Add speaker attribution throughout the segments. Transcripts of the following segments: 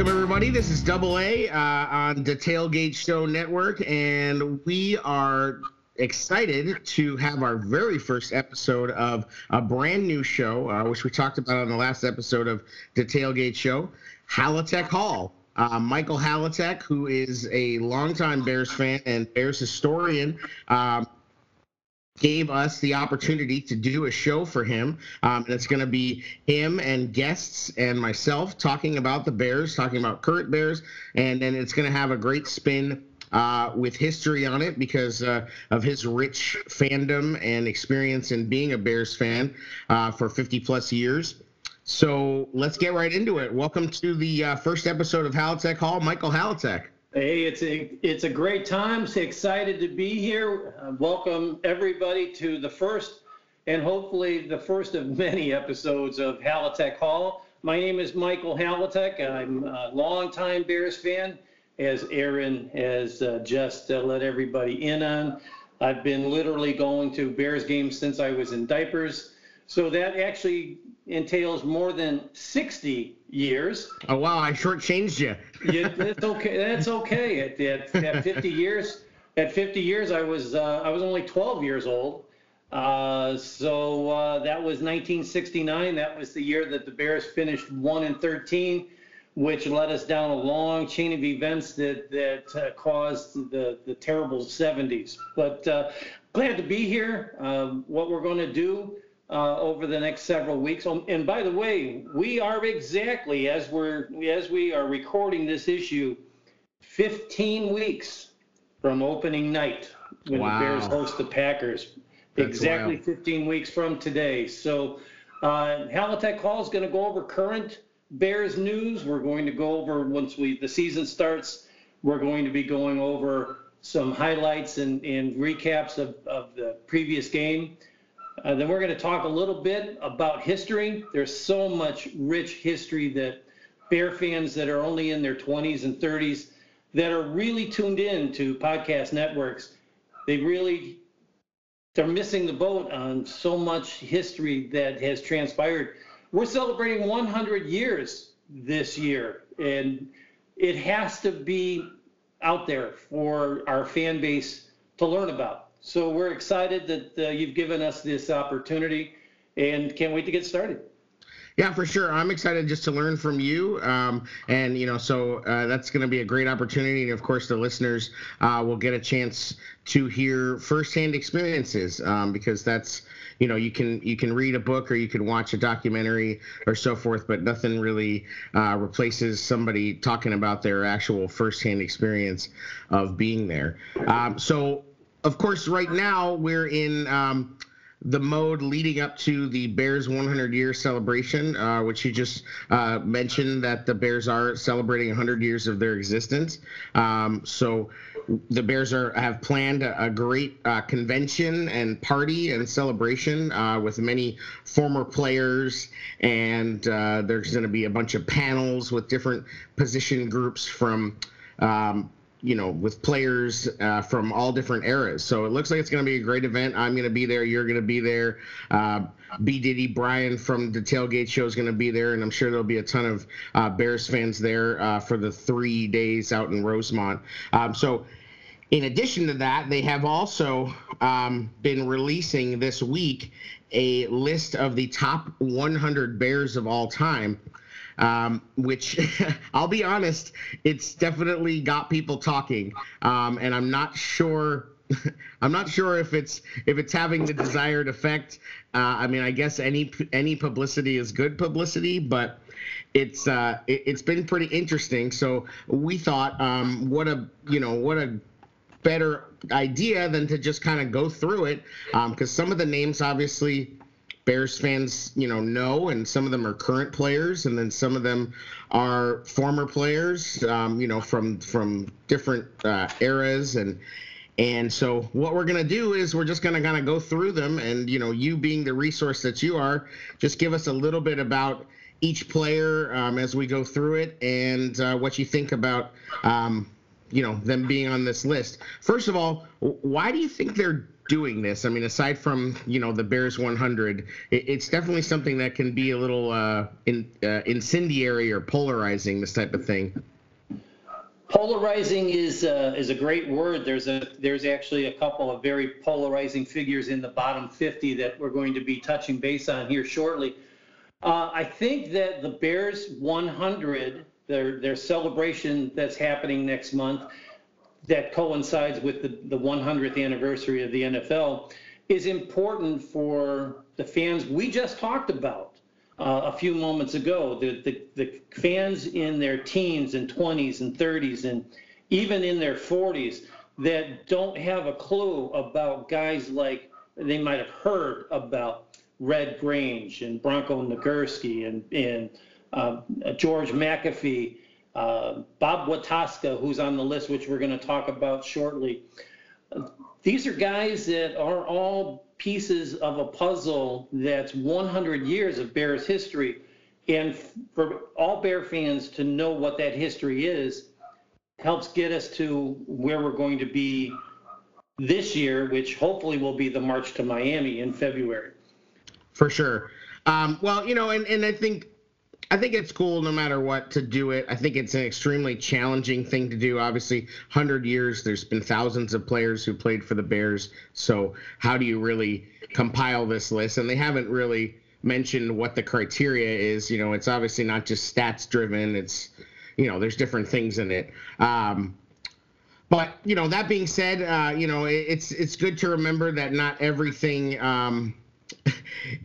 Speaker 1: Welcome, everybody. This is Double A uh, on the Tailgate Show Network, and we are excited to have our very first episode of a brand new show, uh, which we talked about on the last episode of the Tailgate Show, Halatek Hall. Uh, Michael Halatek, who is a longtime Bears fan and Bears historian, um, gave us the opportunity to do a show for him. Um, and it's going to be him and guests and myself talking about the Bears, talking about current Bears, and then it's going to have a great spin. Uh, with history on it because uh, of his rich fandom and experience in being a Bears fan uh, for 50 plus years. So let's get right into it. Welcome to the uh, first episode of Halatek Hall, Michael Halatek.
Speaker 2: Hey, it's a it's a great time. Excited to be here. Uh, welcome everybody to the first and hopefully the first of many episodes of Halatek Hall. My name is Michael Halatek. I'm a longtime Bears fan, as Aaron has uh, just uh, let everybody in on. I've been literally going to Bears games since I was in diapers. So that actually entails more than 60 years.
Speaker 1: Oh wow, I shortchanged you.
Speaker 2: yeah, that's okay. That's okay. At, at, at 50 years, at 50 years, I was uh, I was only 12 years old. Uh, so uh, that was 1969. That was the year that the Bears finished one and 13, which led us down a long chain of events that that uh, caused the the terrible 70s. But uh, glad to be here. Um, what we're going to do uh, over the next several weeks. Um, and by the way, we are exactly as we're as we are recording this issue, 15 weeks from opening night when wow. the Bears host the Packers. That's exactly wild. 15 weeks from today. So, uh, Halatek Hall is going to go over current Bears news. We're going to go over once we the season starts. We're going to be going over some highlights and, and recaps of, of the previous game. Uh, then we're going to talk a little bit about history. There's so much rich history that Bear fans that are only in their 20s and 30s that are really tuned in to podcast networks, they really they're missing the boat on so much history that has transpired. We're celebrating 100 years this year, and it has to be out there for our fan base to learn about. So we're excited that uh, you've given us this opportunity and can't wait to get started.
Speaker 1: Yeah, for sure. I'm excited just to learn from you. Um, and, you know, so uh, that's going to be a great opportunity. And of course, the listeners uh, will get a chance to hear firsthand experiences um, because that's, you know, you can you can read a book or you can watch a documentary or so forth, but nothing really uh, replaces somebody talking about their actual firsthand experience of being there. Um, so of course, right now we're in um, the mode leading up to the Bears 100 year celebration, uh, which you just uh, mentioned that the Bears are celebrating 100 years of their existence. Um, so the Bears are have planned a, a great uh, convention and party and celebration uh, with many former players, and uh, there's going to be a bunch of panels with different position groups from. Um, you know, with players uh, from all different eras. So it looks like it's going to be a great event. I'm going to be there. You're going to be there. Uh, B. Diddy Brian from the Tailgate Show is going to be there, and I'm sure there'll be a ton of uh, Bears fans there uh, for the three days out in Rosemont. Um, so. In addition to that, they have also um, been releasing this week a list of the top 100 Bears of all time um, which I'll be honest, it's definitely got people talking, um, and I'm not sure. I'm not sure if it's if it's having the desired effect. Uh, I mean, I guess any any publicity is good publicity, but it's uh, it, has been pretty interesting. So we thought, um, what a you know what a better idea than to just kind of go through it, because um, some of the names obviously Bears fans, you know, know, and some of them are current players, and then some of them are former players, um, you know, from from different uh, eras, and and so what we're gonna do is we're just gonna kind of go through them, and you know, you being the resource that you are, just give us a little bit about each player um, as we go through it, and uh, what you think about. Um, you know them being on this list. First of all, why do you think they're doing this? I mean, aside from you know the Bears 100, it, it's definitely something that can be a little uh, in, uh, incendiary or polarizing. This type of thing.
Speaker 2: Polarizing is uh, is a great word. There's a there's actually a couple of very polarizing figures in the bottom 50 that we're going to be touching base on here shortly. Uh, I think that the Bears 100, their their celebration that's happening next month, that coincides with the, the 100th anniversary of the NFL, is important for the fans we just talked about uh, a few moments ago. The, the, the fans in their teens and 20s and 30s and even in their 40s that don't have a clue about guys like they might have heard about Red Grange and Bronco Nagurski and, and uh, George McAfee, uh, Bob Wetoska, who's on the list, which we're going to talk about shortly. These are guys that are all pieces of a puzzle that's 100 years of Bears history. And for all Bear fans to know what that history is helps get us to where we're going to be this year, which hopefully will be the March to Miami in February.
Speaker 1: For sure. Um, well, you know, and, and I think I think it's cool no matter what to do it. I think it's an extremely challenging thing to do. Obviously, 100 years, there's been thousands of players who played for the Bears. So, how do you really compile this list? And they haven't really mentioned what the criteria is. You know, it's obviously not just stats driven, it's, you know, there's different things in it. Um, but you know that being said, uh, you know it's it's good to remember that not everything um,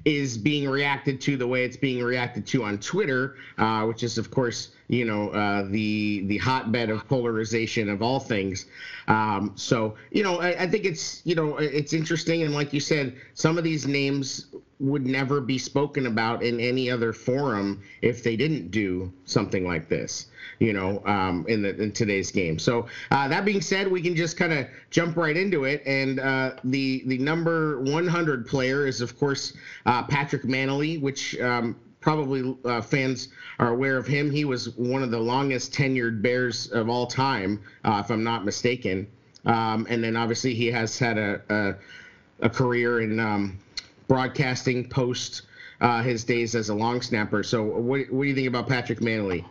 Speaker 1: is being reacted to the way it's being reacted to on Twitter, uh, which is of course you know uh, the the hotbed of polarization of all things. Um, so you know I, I, think it's you know it's interesting and like you said, some of these names would never be spoken about in any other forum if they didn't do something like this you know, um, in the in today's game. So uh, that being said, we can just kind of jump right into it. And uh, the the number 100 player is of course uh, Patrick Mannelly, which um, probably uh, fans are aware of him. He was one of the longest tenured Bears of all time, uh, if I'm not mistaken. Um, and then obviously he has had a a, a career in um, broadcasting post uh, his days as a long snapper. So what, what do you think about Patrick Mannelly?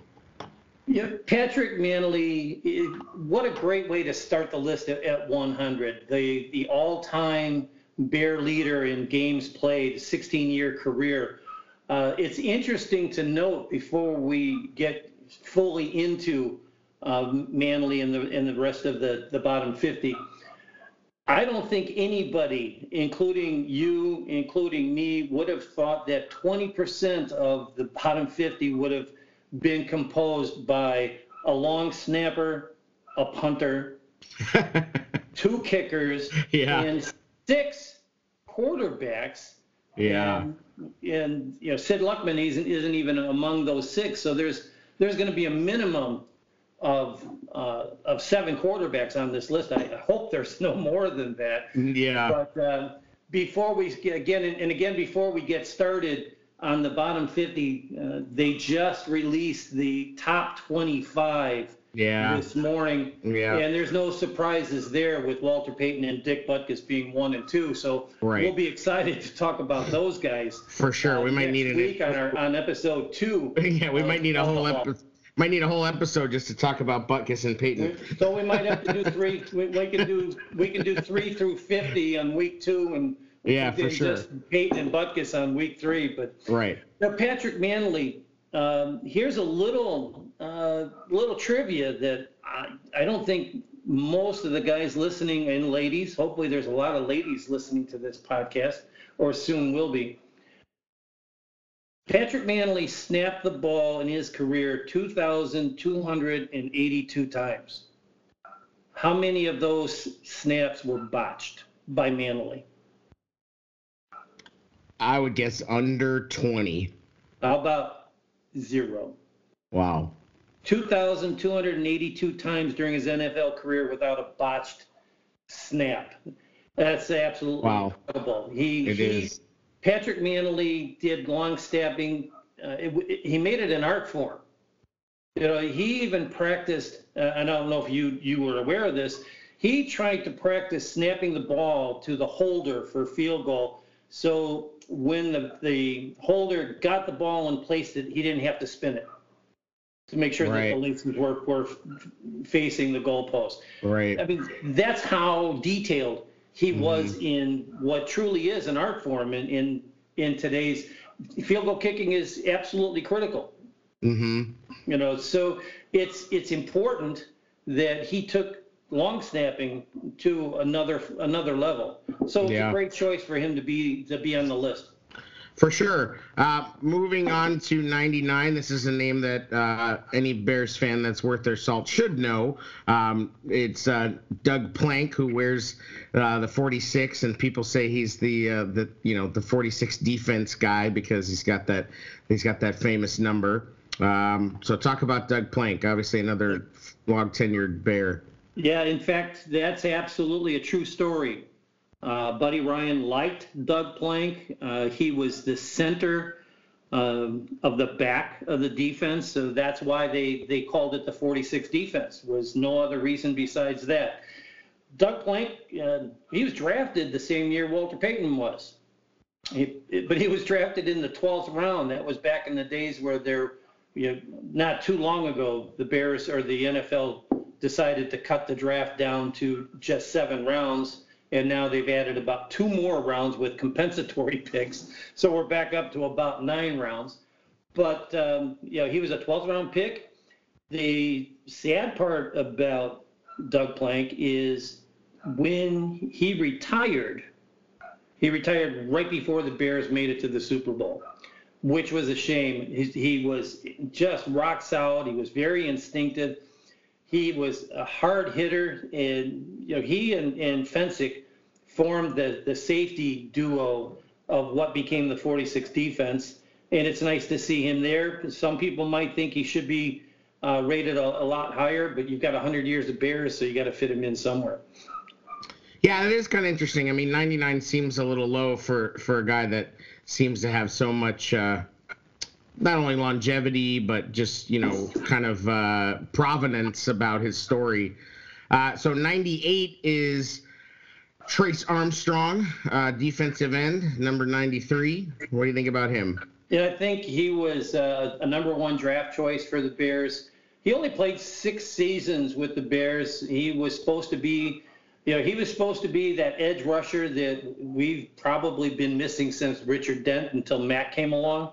Speaker 2: Yeah, Patrick Mannelly. what a great way to start the list at, at 100. The the all-time Bear leader in games played, 16-year career. Uh, it's interesting to note before we get fully into uh, Mannelly and the and the rest of the the bottom 50. I don't think anybody, including you, including me, would have thought that 20% of the bottom 50 would have been composed by a long snapper, a punter, two kickers, yeah. and six quarterbacks.
Speaker 1: Yeah.
Speaker 2: And, and, you know, Sid Luckman isn't, isn't even among those six. So there's there's going to be a minimum of uh, of seven quarterbacks on this list. I, hope there's no more than that.
Speaker 1: Yeah.
Speaker 2: But uh, before we get again and again before we get started, on the bottom 50, uh, they just released the top 25
Speaker 1: yeah.
Speaker 2: this morning.
Speaker 1: Yeah.
Speaker 2: And there's no surprises there with Walter Payton and Dick Butkus being one and two. So right. we'll be excited to talk about those guys.
Speaker 1: For sure. Uh, we might need
Speaker 2: a week on our on episode two.
Speaker 1: yeah, we might need a whole episode. Might need a whole episode just to talk about Butkus and Payton.
Speaker 2: So we might have to do three. We, we can do we can do three through fifty on week two, and
Speaker 1: yeah, for sure. Just
Speaker 2: Payton and Butkus on week three, but
Speaker 1: right.
Speaker 2: Now, Patrick Mannelly, um, here's a little uh, little trivia that I, I don't think most of the guys listening and ladies, hopefully there's a lot of ladies listening to this podcast, or soon will be. Patrick Mannelly snapped the ball in his career 2,282 times. How many of those snaps were botched by Mannelly?
Speaker 1: I would guess under 20.
Speaker 2: How about zero?
Speaker 1: Wow.
Speaker 2: 2,282 times during his NFL career without a botched snap. That's absolutely wow. incredible. He,
Speaker 1: it
Speaker 2: he
Speaker 1: is.
Speaker 2: Patrick Mannelly did long stabbing. Uh, it, it, he made it an art form. You know, he even practiced. Uh, I don't know if you you were aware of this he tried to practice snapping the ball to the holder for field goal. So when the, the holder got the ball and placed it, he didn't have to spin it to make sure
Speaker 1: Right.
Speaker 2: that the laces were, were facing the goalpost.
Speaker 1: Right.
Speaker 2: I mean, that's how detailed he
Speaker 1: Mm-hmm.
Speaker 2: was in what truly is an art form in, in, in today's field goal kicking is absolutely critical.
Speaker 1: Mm-hmm.
Speaker 2: You know, so it's it's important that he took long snapping to another another level. So it's
Speaker 1: Yeah.
Speaker 2: a great choice for him to be to be on the list.
Speaker 1: For sure. Uh, moving on to 99. This is a name that uh, any Bears fan that's worth their salt should know. Um, it's uh, Doug Plank who wears uh, the 46, and people say he's the uh, the you know the 46 defense guy because he's got that he's got that famous number. Um, so talk about Doug Plank. Obviously, another long tenured Bear.
Speaker 2: Yeah, in fact, that's absolutely a true story. Uh, Buddy Ryan liked Doug Plank. Uh, he was the center um, of the back of the defense, so that's why they, they called it the 46 defense. Was no other reason besides that. Doug Plank, uh, he was drafted the same year Walter Payton was. He, but he was drafted in the 12th round. That was back in the days where there, you know, not too long ago, the Bears or the NFL decided to cut the draft down to just seven rounds. And now they've added about two more rounds with compensatory picks. So we're back up to about nine rounds. But, um, you know, he was a 12th round pick. The sad part about Doug Plank is when he retired, he retired right before the Bears made it to the Super Bowl, which was a shame. He, he was just rock solid. He was very instinctive. He was a hard hitter, and you know he and, and Fencik formed the, the safety duo of what became the 46 defense. And it's nice to see him there. Some people might think he should be uh, rated a, a lot higher, but you've got 100 years of Bears, so you got to fit him in somewhere.
Speaker 1: Yeah, it is kind of interesting. I mean, 99 seems a little low for for a guy that seems to have so much uh, not only longevity but just you know kind of uh, provenance about his story. Uh, so 98 is Trace Armstrong, uh, defensive end, number 93. What do you think about him?
Speaker 2: Yeah, I think he was uh, a number one draft choice for the Bears. He only played six seasons with the Bears. He was supposed to be, you know, he was supposed to be that edge rusher that we've probably been missing since Richard Dent until Mack came along.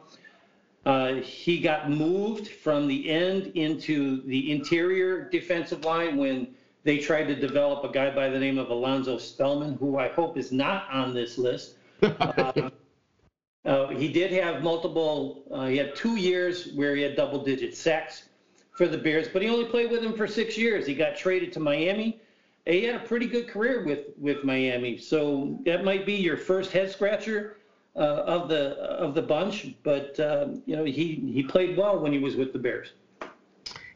Speaker 2: Uh, he got moved from the end into the interior defensive line when they tried to develop a guy by the name of Alonzo Spellman, who I hope is not on this list. Uh, uh, he did have multiple, uh, he had two years where he had double digit sacks for the Bears, but he only played with them for six years. He got traded to Miami. He had a pretty good career with, with Miami. So that might be your first head scratcher uh, of the of the bunch, but um, you know he he played well when he was with the Bears.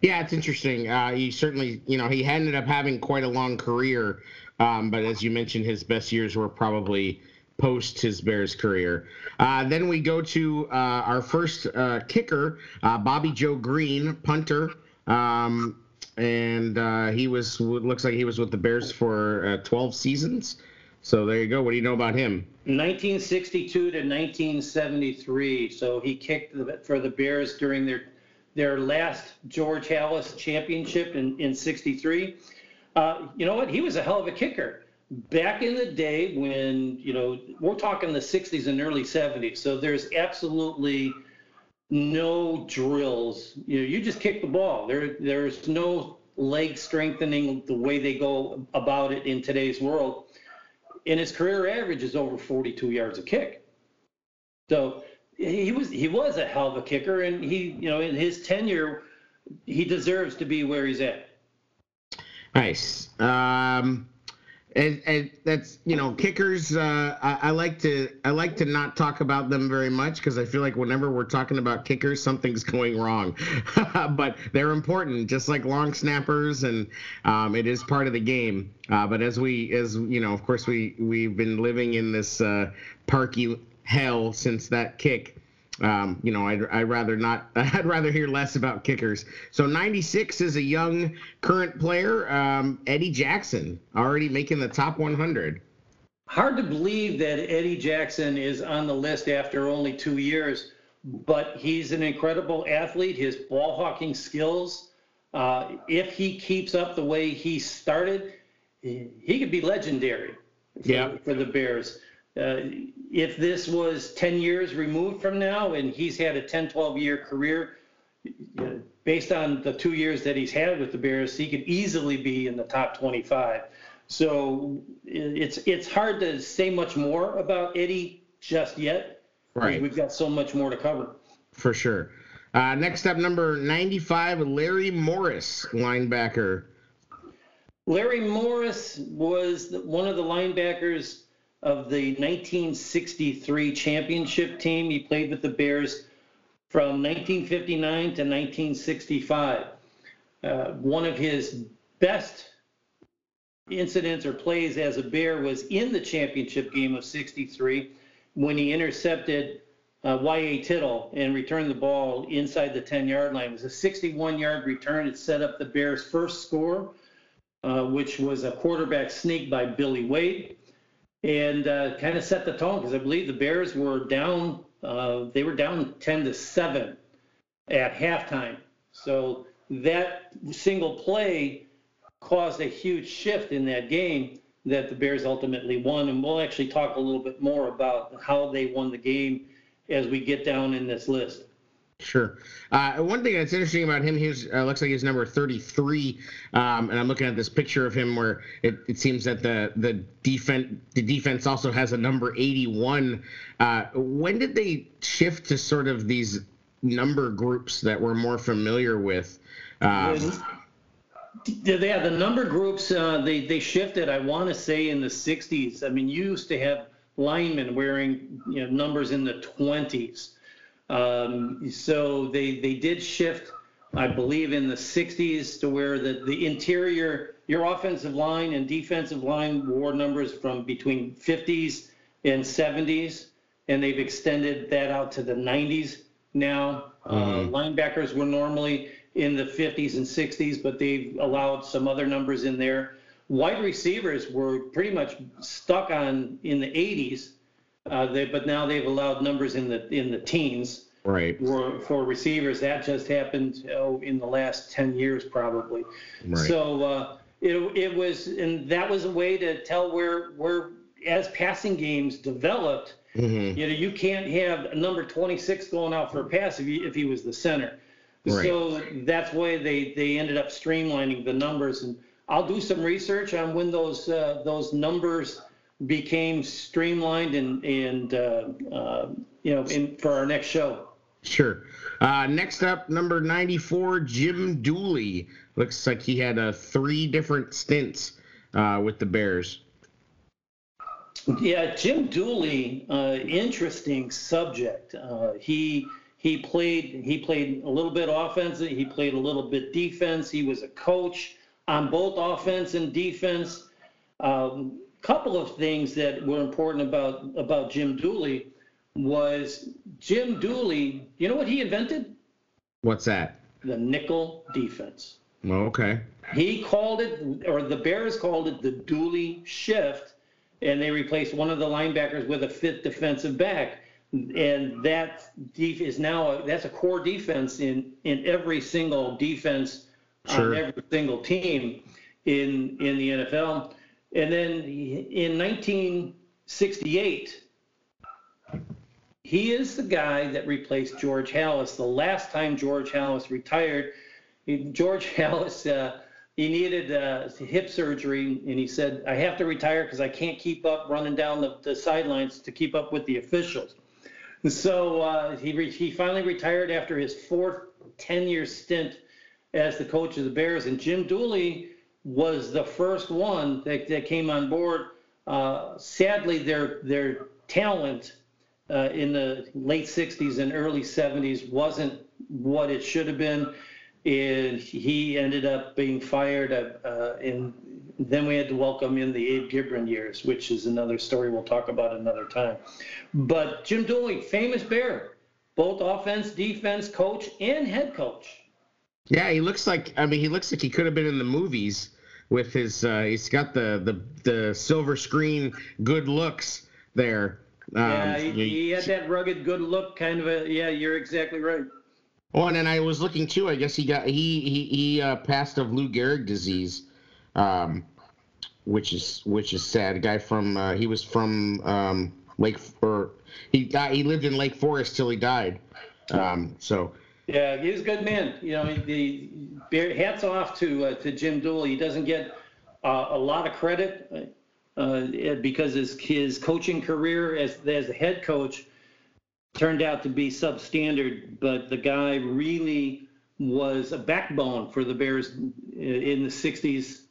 Speaker 1: Yeah, it's interesting. Uh, he certainly, you know, he ended up having quite a long career, um, but as you mentioned, his best years were probably post his Bears career. Uh, then we go to uh, our first uh, kicker, uh, Bobby Joe Green, punter. Um, and uh, he was looks like he was with the Bears for uh, 12 seasons. So there you go. What do you know about him?
Speaker 2: 1962 to 1973. So he kicked for the Bears during their their last George Halas championship in in '63. Uh, you know what? He was a hell of a kicker back in the day when you know we're talking the 60s and early 70s. So there's absolutely no drills. You know, you just kick the ball. There there's no leg strengthening the way they go about it in today's world and his career average is over 42 yards a kick. So he was he was a hell of a kicker, and he you know in his tenure, he deserves to be where he's at.
Speaker 1: Nice. Um, and, and that's you know kickers. Uh, I, I like to I like to not talk about them very much because I feel like whenever we're talking about kickers, something's going wrong. but they're important, just like long snappers, and um, it is part of the game. Uh, but as we as you know, of course, we we've been living in this uh, Parkey hell since that kick. Um, you know, I'd, I'd rather not. I'd rather hear less about kickers. So 96 is a young current player, um, Eddie Jackson, already making the top 100.
Speaker 2: Hard to believe that Eddie Jackson is on the list after only two years, but he's an incredible athlete. His ball hawking skills, uh, if he keeps up the way he started, he could be legendary for,
Speaker 1: yeah.
Speaker 2: for the Bears. Uh, if this was 10 years removed from now and he's had a 10, 12 year career, based on the two years that he's had with the Bears, he could easily be in the top 25. So it's it's hard to say much more about Eddie just yet.
Speaker 1: Right.
Speaker 2: We've got so much more to cover.
Speaker 1: For sure. Uh, next up, number 95, Larry Morris, linebacker.
Speaker 2: Larry Morris was one of the linebackers of the 1963 championship team. He played with the Bears from 1959 to 1965. Uh, one of his best incidents or plays as a Bear was in the championship game of 63 when he intercepted uh, Y.A. Tittle and returned the ball inside the 10 yard line. It was a 61 yard return. It set up the Bears' first score, uh, which was a quarterback sneak by Billy Wade and uh, kind of set the tone because I believe the Bears were down. Uh, they were down 10 to seven at halftime. So that single play caused a huge shift in that game that the Bears ultimately won. And we'll actually talk a little bit more about how they won the game as we get down in this list.
Speaker 1: Sure. Uh, one thing that's interesting about him, he was, uh, looks like he's number 33, um, and I'm looking at this picture of him where it, it seems that the the defense the defense also has a number 81. Uh, when did they shift to sort of these number groups that we're more familiar with? Um,
Speaker 2: yeah, the number groups uh, they they shifted. I want to say in the 60s. I mean, you used to have linemen wearing you know numbers in the 20s. Um, so they they did shift, I believe, in the 60s to where the, the interior, your offensive line and defensive line wore numbers from between 50s and 70s, and they've extended that out to the 90s now. Uh, mm-hmm. Uh, linebackers were normally in the 50s and 60s, but they've allowed some other numbers in there. Wide receivers were pretty much stuck on in the 80s uh, they, but now they've allowed numbers in the in the teens.
Speaker 1: Right.
Speaker 2: For, for receivers, that just happened oh, in the last ten years probably.
Speaker 1: Right.
Speaker 2: So uh, it it was, and that was a way to tell where where as passing games developed. Mm-hmm. You know, you can't have number 26 going out for a pass if he, if he was the center. Right. So that's why they they ended up streamlining the numbers. And I'll do some research on when those uh, those numbers became streamlined and and uh, uh, you know in for our next show.
Speaker 1: Sure. Uh, next up, number 94, Jim Dooley. Looks like he had uh, three different stints uh, with the Bears.
Speaker 2: Yeah, Jim Dooley, uh, interesting subject. Uh, he he played he played a little bit offense. He played a little bit defense. He was a coach on both offense and defense. Um, couple of things that were important about about Jim Dooley was Jim Dooley. You know what he invented?
Speaker 1: What's that?
Speaker 2: The nickel defense.
Speaker 1: Oh, okay.
Speaker 2: He called it, or the Bears called it the Dooley shift, and they replaced one of the linebackers with a fifth defensive back. And that def- is now a, that's a core defense in in every single defense sure. on every single team in in the NFL. And then in 1968, he is the guy that replaced George Halas. The last time George Halas retired, George Halas, uh, he needed uh, hip surgery, and he said, I have to retire because I can't keep up running down the, the sidelines to keep up with the officials. And so uh, he, re- he finally retired after his fourth 10 year stint as the coach of the Bears. And Jim Dooley was the first one that, that came on board. Uh, sadly, their their talent uh, in the late 60s and early 70s wasn't what it should have been. And he ended up being fired. Uh, and then we had to welcome in the Abe Gibron years, which is another story we'll talk about another time. But Jim Dooley, famous bear, both offense, defense, coach, and head coach.
Speaker 1: Yeah, he looks like. I mean, he looks like he could have been in the movies with his. Uh, he's got the the the silver screen good looks there.
Speaker 2: Um, yeah, he, he, had that rugged good look, kind of a. Yeah, you're exactly right.
Speaker 1: Oh, and then I was looking too. I guess he got he he he uh, passed of Lou Gehrig disease, um, which is which is sad. A guy from uh, he was from um, Lake or he got he lived in Lake Forest till he died. Um, so
Speaker 2: yeah, he's a good man. You know, the hats off to uh, to Jim Dooley. He doesn't get uh, a lot of credit uh, because his his coaching career as as a head coach turned out to be substandard. But the guy really was a backbone for the Bears in the '60s.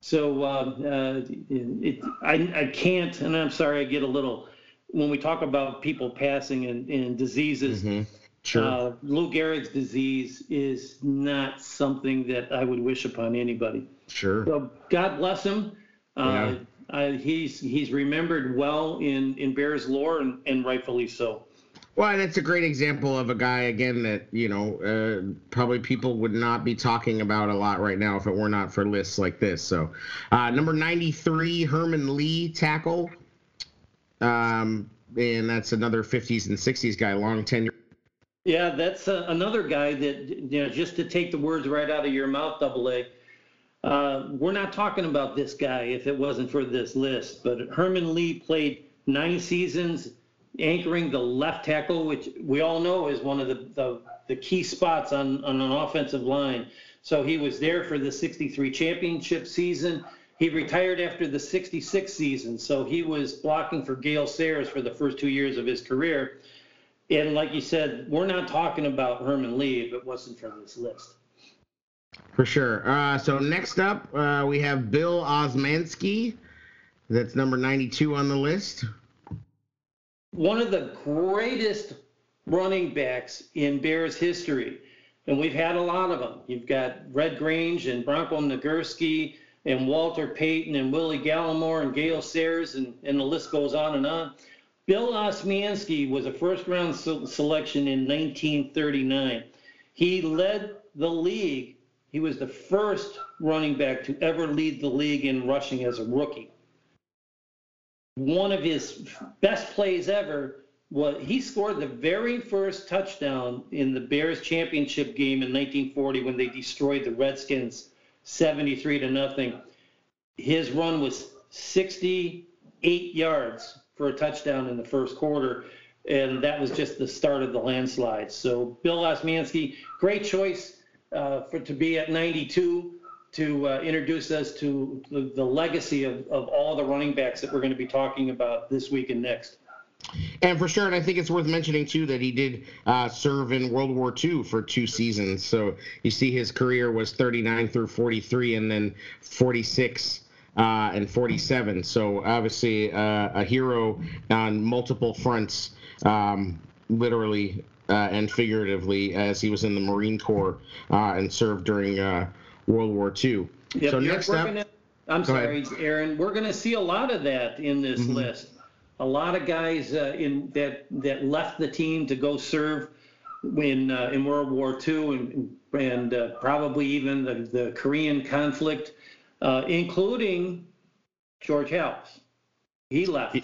Speaker 2: So uh, uh, it, I, I can't, and I'm sorry, I get a little when we talk about people passing and, and diseases. Mm-hmm Sure. Uh, Lou Gehrig's disease is not something that I would wish upon anybody.
Speaker 1: Sure.
Speaker 2: So God bless him. Uh, yeah. he's he's remembered well in in Bears lore and, and rightfully so.
Speaker 1: Well, and it's a great example of a guy again that you know uh, probably people would not be talking about a lot right now if it were not for lists like this. So, uh, number ninety three, Herman Lee tackle, um, and that's another fifties and sixties guy, long tenure
Speaker 2: yeah, that's uh, another guy that, you know, just to take the words right out of your mouth, Double A. Uh, we're not talking about this guy if it wasn't for this list, but Herman Lee played nine seasons anchoring the left tackle, which we all know is one of the, the, the key spots on, on an offensive line. So he was there for the 63 championship season. He retired after the 66 season, so he was blocking for Gale Sayers for the first two years of his career. And like you said, we're not talking about Herman Lee if it wasn't for this list.
Speaker 1: For sure. Uh, so next up, uh, we have Bill Osmanski. That's number 92 on the list.
Speaker 2: One of the greatest running backs in Bears history. And we've had a lot of them. You've got Red Grange and Bronco Nagurski and Walter Payton and Willie Galimore and Gale Sayers, and, and the list goes on and on. Bill Osmanski was a first round selection in 1939. He led the league. He was the first running back to ever lead the league in rushing as a rookie. One of his best plays ever was he scored the very first touchdown in the Bears championship game in 1940 when they destroyed the Redskins 73 to nothing. His run was 68 yards for a touchdown in the first quarter. And that was just the start of the landslide. So Bill Osmanski, great choice uh, for to be at 92 to uh, introduce us to the, the legacy of, of all the running backs that we're going to be talking about this week and next.
Speaker 1: And for sure, and I think it's worth mentioning too that he did uh, serve in World War II for two seasons. So you see, his career was 39 through 43, and then 46 uh, and 47. So obviously uh, a hero on multiple fronts, um, literally uh, and figuratively, as he was in the Marine Corps uh, and served during uh, World War II.
Speaker 2: Yep, so next up, gonna, I'm sorry, ahead. Aaron. We're going to see a lot of that in this mm-hmm. list. A lot of guys uh, in that that left the team to go serve in in World War II and and probably even the, the Korean conflict uh, including George Halas. He left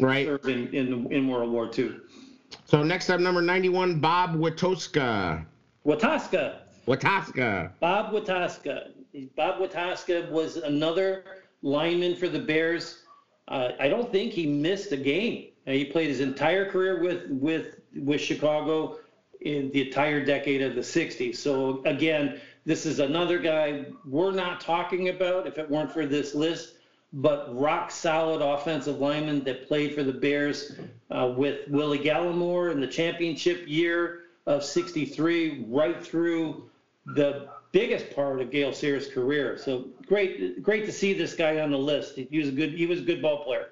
Speaker 1: right
Speaker 2: in, in, in World War II.
Speaker 1: So next up, number 91, Bob Wetoska.
Speaker 2: Wetoska.
Speaker 1: Wetoska.
Speaker 2: Bob Wetoska. Bob Wetoska was another lineman for the Bears. Uh, I don't think he missed a game. Uh, he played his entire career with with with Chicago in the entire decade of the 60s. So again, this is another guy we're not talking about if it weren't for this list, but rock solid offensive lineman that played for the Bears uh, with Willie Galimore in the championship year of 63 right through the biggest part of Gale Sayers' career. So great, great to see this guy on the list. He was a good, he was a good ball player.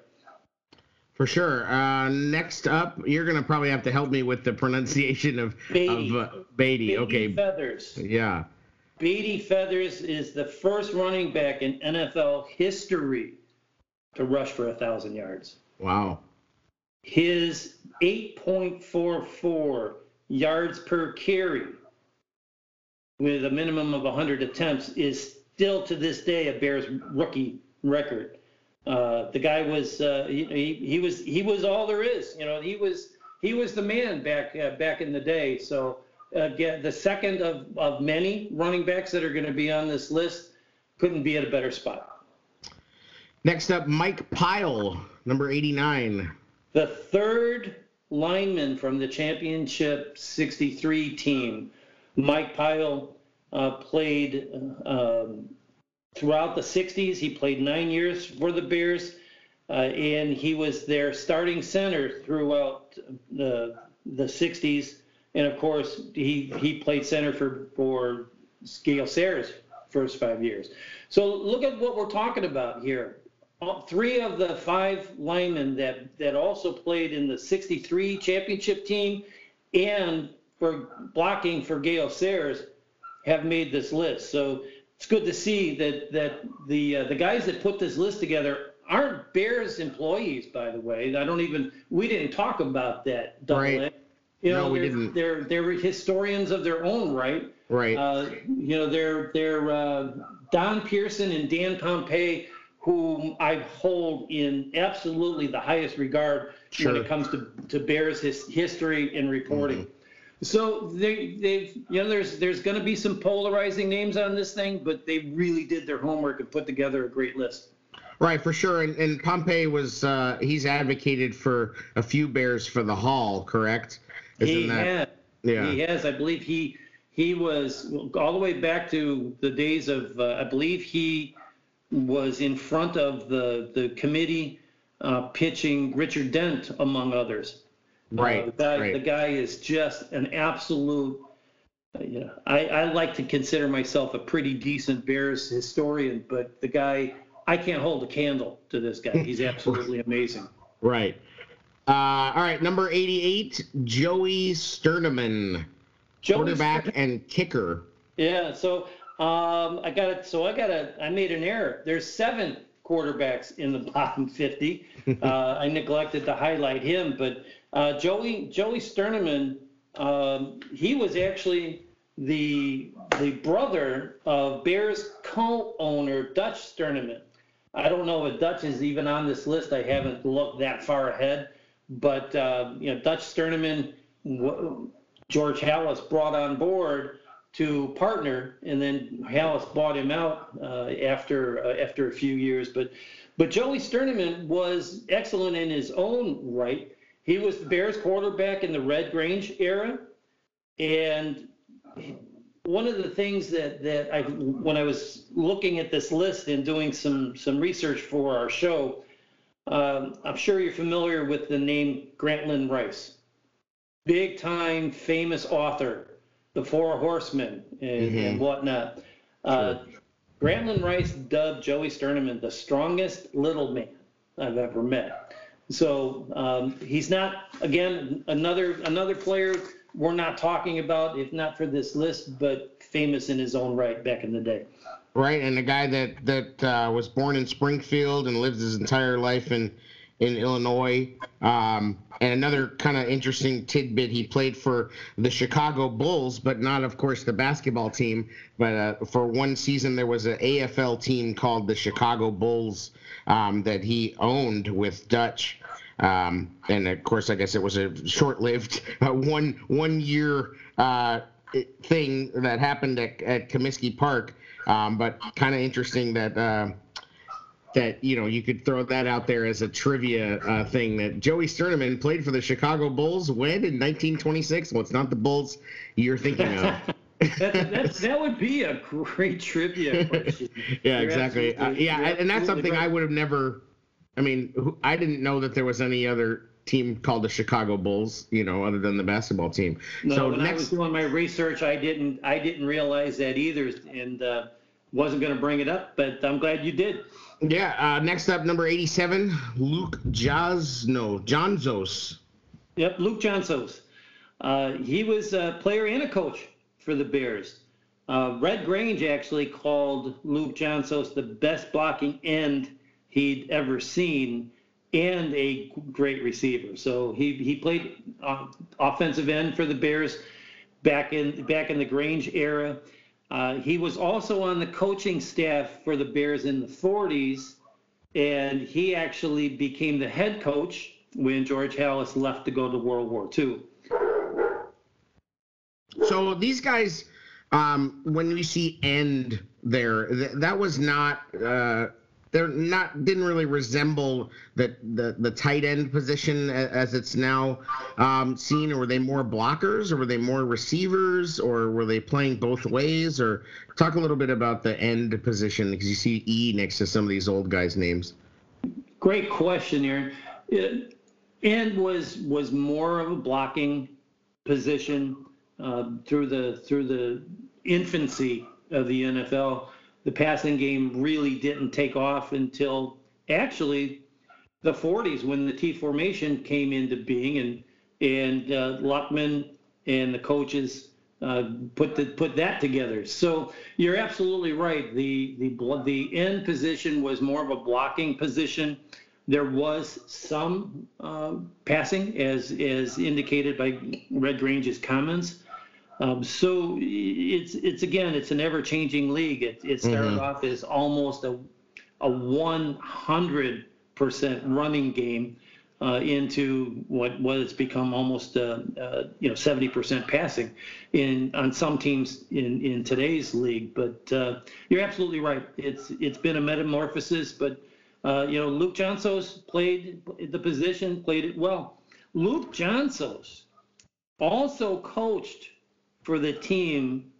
Speaker 1: For sure. Uh, next up, you're gonna probably have to help me with the pronunciation of
Speaker 2: Beatty.
Speaker 1: Of, uh, Beatty. Beatty. Okay.
Speaker 2: Feathers.
Speaker 1: Yeah.
Speaker 2: Beatty Feathers is the first running back in NFL history to rush for a thousand yards.
Speaker 1: Wow.
Speaker 2: His 8.44 yards per carry with a minimum of 100 attempts is still to this day a Bears rookie record. Uh, the guy was uh, he, he was he was all there is. You know, he was he was the man back uh, back in the day. So again, the second of, of many running backs that are going to be on this list couldn't be at a better spot.
Speaker 1: Next up, Mike Pyle, number 89.
Speaker 2: The third lineman from the championship 63 team, Mike Pyle, uh, played um, throughout the 60s. He played nine years for the Bears, uh, and he was their starting center throughout the the 60s. And of course, he he played center for for Gale Sayers first five years. So look at what we're talking about here. All, three of the five linemen that that also played in the 63 championship team and for blocking for Gale Sayers have made this list. So it's good to see that that the uh, the guys that put this list together aren't Bears employees, by the way. I don't even we didn't talk about that.
Speaker 1: Right.
Speaker 2: You know,
Speaker 1: no, we
Speaker 2: they're,
Speaker 1: didn't.
Speaker 2: They're they're historians of their own right.
Speaker 1: Right.
Speaker 2: Uh, you know, they're they're uh, Don Pierson and Dan Pompei, whom I hold in absolutely the highest regard
Speaker 1: Sure.
Speaker 2: when it comes to to Bears his, history and reporting.
Speaker 1: Mm-hmm.
Speaker 2: So they they've you know there's there's going to be some polarizing names on this thing, but they really did their homework and put together a great list.
Speaker 1: Right, for sure. And, and Pompei was, uh, he's advocated for a few Bears for the Hall, correct?
Speaker 2: He
Speaker 1: that-
Speaker 2: has.
Speaker 1: Yeah.
Speaker 2: He has. I believe he he was all the way back to the days of. Uh, I believe he was in front of the the committee uh, pitching Richard Dent among others.
Speaker 1: Right,
Speaker 2: Uh, the guy
Speaker 1: right.
Speaker 2: the guy is just an absolute. uh, know, I, I like to consider myself a pretty decent Bears historian, but the guy I can't hold a candle to this guy. He's absolutely amazing.
Speaker 1: Right. Uh, all right, number 88, Joey Sternaman,
Speaker 2: Joey
Speaker 1: quarterback and kicker.
Speaker 2: Yeah, so um, I got it. So I got a. I made an error. There's seven quarterbacks in the bottom 50. Uh, I neglected to highlight him, but uh, Joey Joey Sternaman, um, he was actually the the brother of Bears co-owner Dutch Sternaman. I don't know if Dutch is even on this list. I haven't looked that far ahead, but uh, you know Dutch Sternaman, George Halas brought on board to partner, and then Halas bought him out uh, after uh, after a few years. But but Joey Sternaman was excellent in his own right. He was the Bears quarterback in the Red Grange era, and one of the things that that I when I was looking at this list and doing some some research for our show, um, I'm sure you're familiar with the name Grantland Rice, big time famous author, The Four Horsemen and, and whatnot. Uh, Grantland Rice dubbed Joey Sternaman the strongest little man I've ever met. So um, he's not again another another player we're not talking about, if not for this list, but famous in his own right back in the day.
Speaker 1: Right, and a guy that that uh, was born in Springfield and lived his entire life in in Illinois. Um, and another kind of interesting tidbit: he played for the Chicago Bulls, but not, of course, the basketball team. But uh, for one season, there was an AFL team called the Chicago Bulls um, that he owned with Dutch. Um, and of course, I guess it was a short-lived uh, one one year uh, thing that happened at, at Comiskey Park. Um, but kind of interesting that uh, that you know you could throw that out there as a trivia uh, thing that Joey Sternaman played for the Chicago Bulls when in 1926. Well, it's not the Bulls you're thinking of.
Speaker 2: That, that's, that would be a great trivia question.
Speaker 1: yeah,
Speaker 2: You're
Speaker 1: exactly. Uh, yeah, and that's something I would have never. I mean, I didn't know that there was any other team called the Chicago Bulls, you know, other than the basketball team.
Speaker 2: No,
Speaker 1: so
Speaker 2: when I was
Speaker 1: next,
Speaker 2: doing my research, I didn't I didn't realize that either, and uh, wasn't going to bring it up, but I'm glad you did.
Speaker 1: yeah, uh, next up, number 87, Luke Jazno, Johnsos.
Speaker 2: Yep, Luke Johnsos. Uh, he was a player and a coach for the Bears. Uh, Red Grange actually called Luke Johnsos the best blocking end he'd ever seen. And a great receiver. So he he played uh, offensive end for the Bears back in back in the Grange era. Uh, he was also on the coaching staff for the Bears in the 40s, and he actually became the head coach when George Halas left to go to World War II.
Speaker 1: So these guys, um, when we see end there, th- that was not. Uh, they're not didn't really resemble the the, the tight end position as it's now um, seen. Or were they more blockers, or were they more receivers, or were they playing both ways? Or talk a little bit about the end position because you see E next to some of these old guys' names.
Speaker 2: Great question, Aaron. End was was more of a blocking position uh, through the through the infancy of the NFL the passing game really didn't take off until actually the 40s when the T formation came into being and and uh, Luckman and the coaches uh, put the put that together. So you're absolutely right. The the the end position was more of a blocking position. There was some uh, passing, as as indicated by Red Grange's comments, um, so it's it's again it's an ever changing league. It, it started mm-hmm. off as almost a a 100 percent running game uh, into what what it's become almost uh, uh, you know 70 percent passing in on some teams in in today's league. But uh, you're absolutely right. It's it's been a metamorphosis. But uh, you know Luke Johnsos played the position, played it well. Luke Johnsos also coached for the team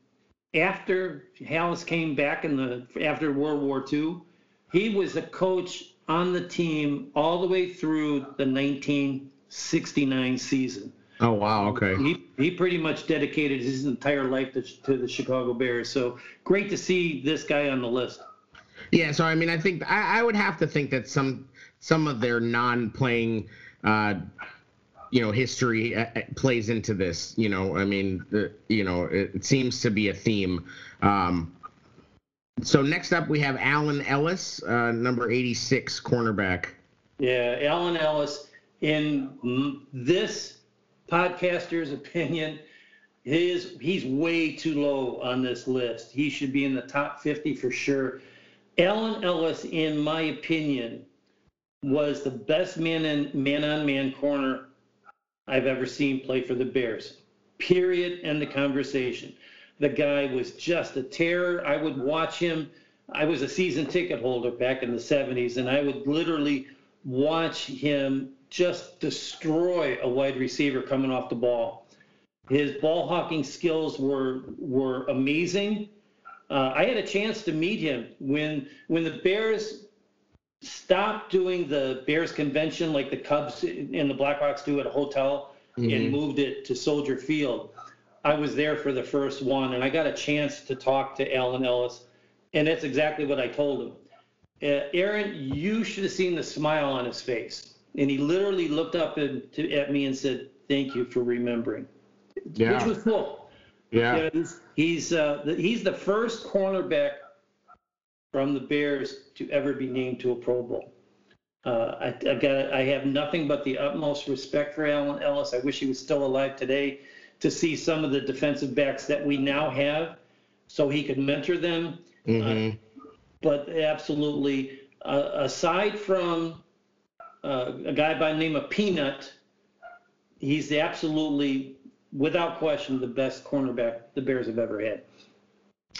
Speaker 2: after Halas came back in the after World War II. He was a coach on the team all the way through the 1969 season.
Speaker 1: Oh wow! Okay.
Speaker 2: He he pretty much dedicated his entire life to, to the Chicago Bears. So great to see this guy on the list.
Speaker 1: Yeah. So I mean, I think I, I would have to think that some some of their non-playing uh, you know history uh, uh, plays into this you know i mean the, you know it, seems to be a theme. Um, so next up we have allen ellis uh, number 86 cornerback.
Speaker 2: Yeah allen ellis in this podcaster's opinion his he's way too low on this list. He should be in the top 50 for sure. Allen ellis in my opinion was the best man in man on man corner I've ever seen play for the Bears. Period. End the conversation. The guy was just a terror. I would watch him. I was a season ticket holder back in the 70s, and I would literally watch him just destroy a wide receiver coming off the ball. His ball hawking skills were were amazing. Uh, I had a chance to meet him when when the Bears stopped doing the Bears convention like the Cubs and the Blackhawks do at a hotel mm-hmm. and moved it to Soldier Field. I was there for the first one, and I got a chance to talk to Allen Ellis, and that's exactly what I told him. Uh, Aaron, you should have seen the smile on his face, and he literally looked up and, to, at me and said, "Thank you for remembering," yeah. which was cool.
Speaker 1: Yeah,
Speaker 2: he's he's, uh, the, he's the first cornerback from the Bears to ever be named to a Pro Bowl. Uh, I, I, got, I have nothing but the utmost respect for Allen Ellis. I wish he was still alive today to see some of the defensive backs that we now have so he could mentor them.
Speaker 1: Mm-hmm.
Speaker 2: Uh, but absolutely, uh, aside from uh, a guy by the name of Peanut, he's absolutely, without question, the best cornerback the Bears have ever had.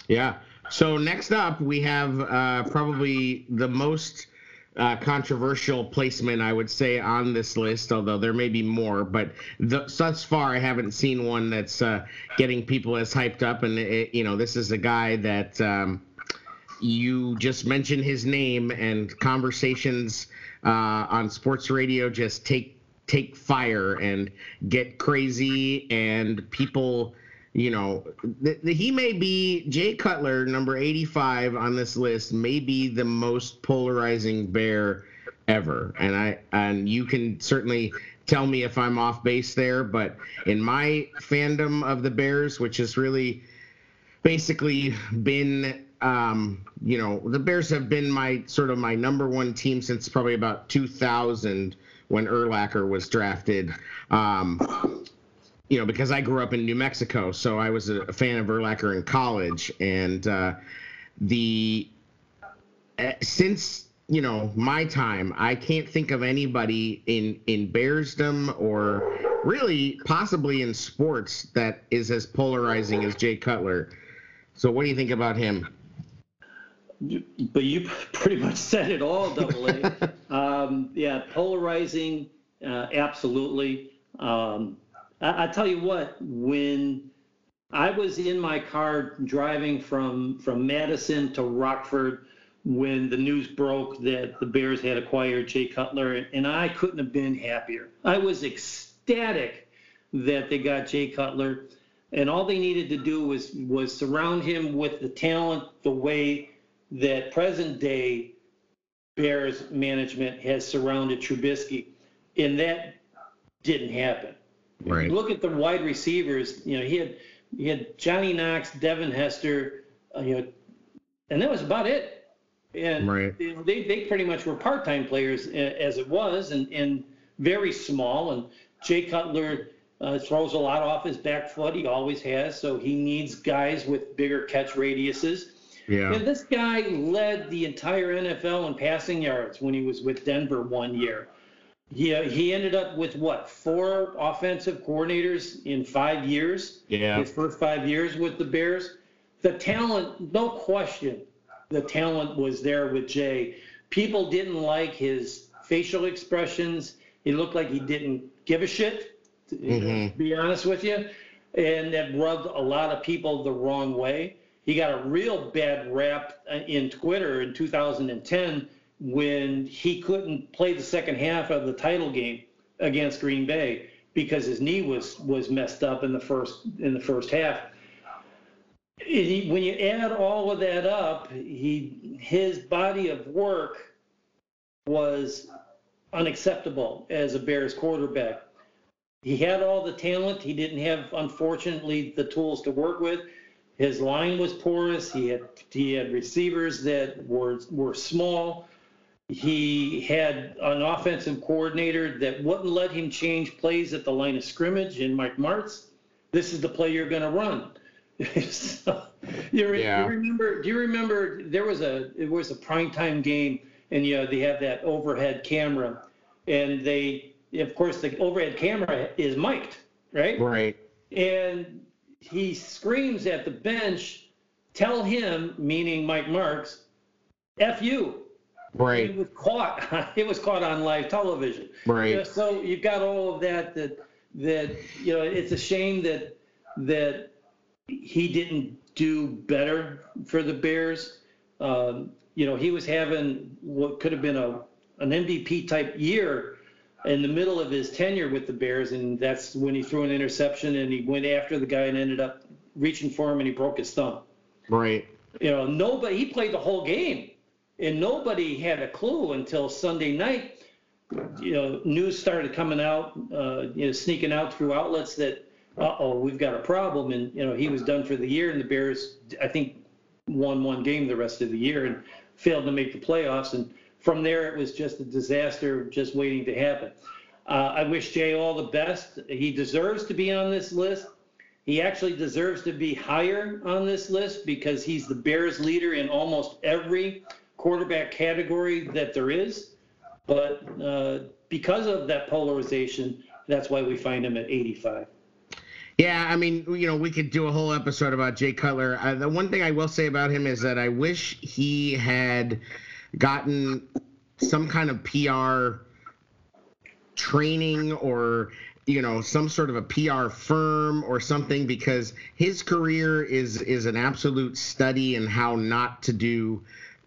Speaker 1: Yeah. So next up, we have uh, probably the most uh, controversial placement, I would say, on this list. Although there may be more, but the, thus far, I haven't seen one that's uh, getting people as hyped up. And it, you know, this is a guy that um, you just mention his name, and conversations uh, on sports radio just take take fire and get crazy, and people you know, the, the, he may be Jay Cutler, number 85 on this list, may be the most polarizing bear ever. And I and you can certainly tell me if I'm off base there, but in my fandom of the Bears, which has really basically been um, you know, the Bears have been my sort of my number one team since probably about 2000 when Urlacher was drafted. Um, you know, because I grew up in New Mexico, so I was a, fan of Urlacher in college, and uh, the uh, since you know my time, I can't think of anybody in in Bearsdom or really possibly in sports that is as polarizing as Jay Cutler. So, what do you think about him?
Speaker 2: But you pretty much said it all, Double A. um, yeah, polarizing, uh, absolutely. Um, I, I tell you what, when I was in my car driving from from Madison to Rockford when the news broke that the Bears had acquired Jay Cutler, and I couldn't have been happier. I was ecstatic that they got Jay Cutler, and all they needed to do was was surround him with the talent the way that present day Bears management has surrounded Trubisky, and that didn't happen.
Speaker 1: Right.
Speaker 2: Look at the wide receivers. You know, he had he had Johnny Knox, Devin Hester, uh, you know, and that was about it. And
Speaker 1: right.
Speaker 2: they they pretty much were part time players as it was, and and very small. And Jay Cutler uh, throws a lot off his back foot. He always has. So he needs guys with bigger catch radiuses.
Speaker 1: Yeah.
Speaker 2: And this guy led the entire NFL in passing yards when he was with Denver one year. Yeah, he ended up with what four offensive coordinators in five years.
Speaker 1: Yeah,
Speaker 2: his first five years with the Bears. The talent, no question, the talent was there with Jay. People didn't like his facial expressions. He looked like he didn't give a shit. To mm-hmm. be honest with you, and that rubbed a lot of people the wrong way. He got a real bad rap in Twitter in 2010 when he couldn't play the second half of the title game against Green Bay because his knee was was messed up in the first in the first half. He, when you add all of that up, he his body of work was unacceptable as a Bears quarterback. He had all the talent. He didn't have, unfortunately, the tools to work with. His line was porous. He had he had receivers that were were small. He had an offensive coordinator that wouldn't let him change plays at the line of scrimmage in Mike Martz. This is the play you're going to run. so, you, yeah. you, remember? Do you remember there was a it was a primetime game and you know they have that overhead camera and they of course the overhead camera is mic'd, right?
Speaker 1: Right.
Speaker 2: And he screams at the bench, "Tell him," meaning Mike Martz, "F you."
Speaker 1: Right.
Speaker 2: It was caught. It was caught on live television.
Speaker 1: Right.
Speaker 2: You know, so you've got all of that. That that you know, it's a shame that that he didn't do better for the Bears. Um, you know, he was having what could have been a an MVP type year in the middle of his tenure with the Bears, and that's when he threw an interception and he went after the guy and ended up reaching for him and he broke his thumb.
Speaker 1: Right.
Speaker 2: You know, nobody. He played the whole game and nobody had a clue until Sunday night. You know, news started coming out, uh, you know, sneaking out through outlets that, uh oh, we've got a problem. And, you know, he was done for the year, and the Bears, I think, won one game the rest of the year and failed to make the playoffs. And from there, it was just a disaster just waiting to happen. Uh, I wish Jay all the best. He deserves to be on this list. He actually deserves to be higher on this list because he's the Bears leader in almost every quarterback category that there is. But uh, because of that polarization, that's why we find him at 85.
Speaker 1: Yeah, I mean, you know, we could do a whole episode about Jay Cutler. Uh, the one thing I will say about him is that I wish he had gotten some kind of PR training or you know some sort of a PR firm or something because his career is is an absolute study in how not to do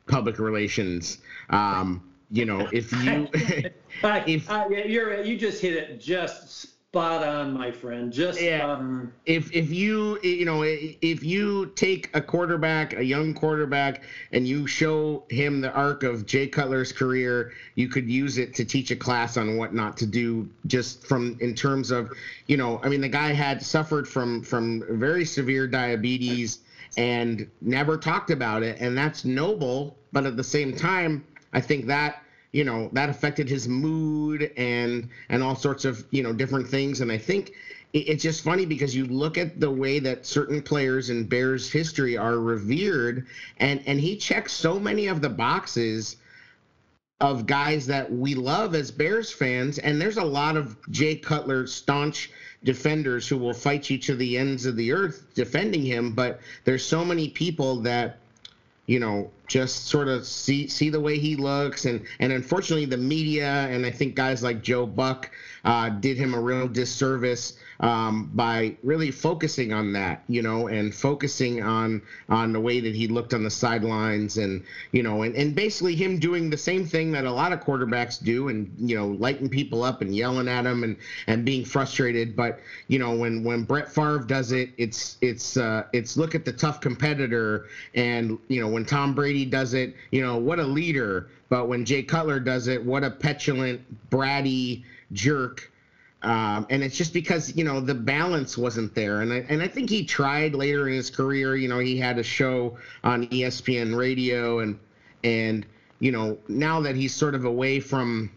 Speaker 1: public relations. Um, you know, if you,
Speaker 2: if uh, you're you just hit it just spot on, my friend. Just yeah, spot on.
Speaker 1: If if you you know if you take a quarterback, a young quarterback, and you show him the arc of Jay Cutler's career, you could use it to teach a class on what not to do. Just from in terms of, you know, I mean, the guy had suffered from from very severe diabetes and never talked about it. And that's noble, but at the same time, I think that you know that affected his mood and and all sorts of you know different things. And I think it's just funny because you look at the way that certain players in Bears history are revered, and and he checks so many of the boxes of guys that we love as Bears fans, and there's a lot of Jay Cutler staunch defenders who will fight you to the ends of the earth defending him, but there's so many people that you know just sort of see see the way he looks. And and unfortunately the media and I think guys like Joe Buck uh, did him a real disservice um, by really focusing on that, you know, and focusing on on the way that he looked on the sidelines, and you know, and, and basically him doing the same thing that a lot of quarterbacks do, and you know, lighting people up and yelling at them and and being frustrated. But you know, when when Brett Favre does it, it's it's uh, it's look at the tough competitor, and you know, when Tom Brady does it, you know, what a leader. But when Jay Cutler does it, what a petulant, bratty jerk um, and it's just because you know the balance wasn't there, and I, and I think he tried later in his career. You know, he had a show on ESPN Radio, and and you know now that he's sort of away from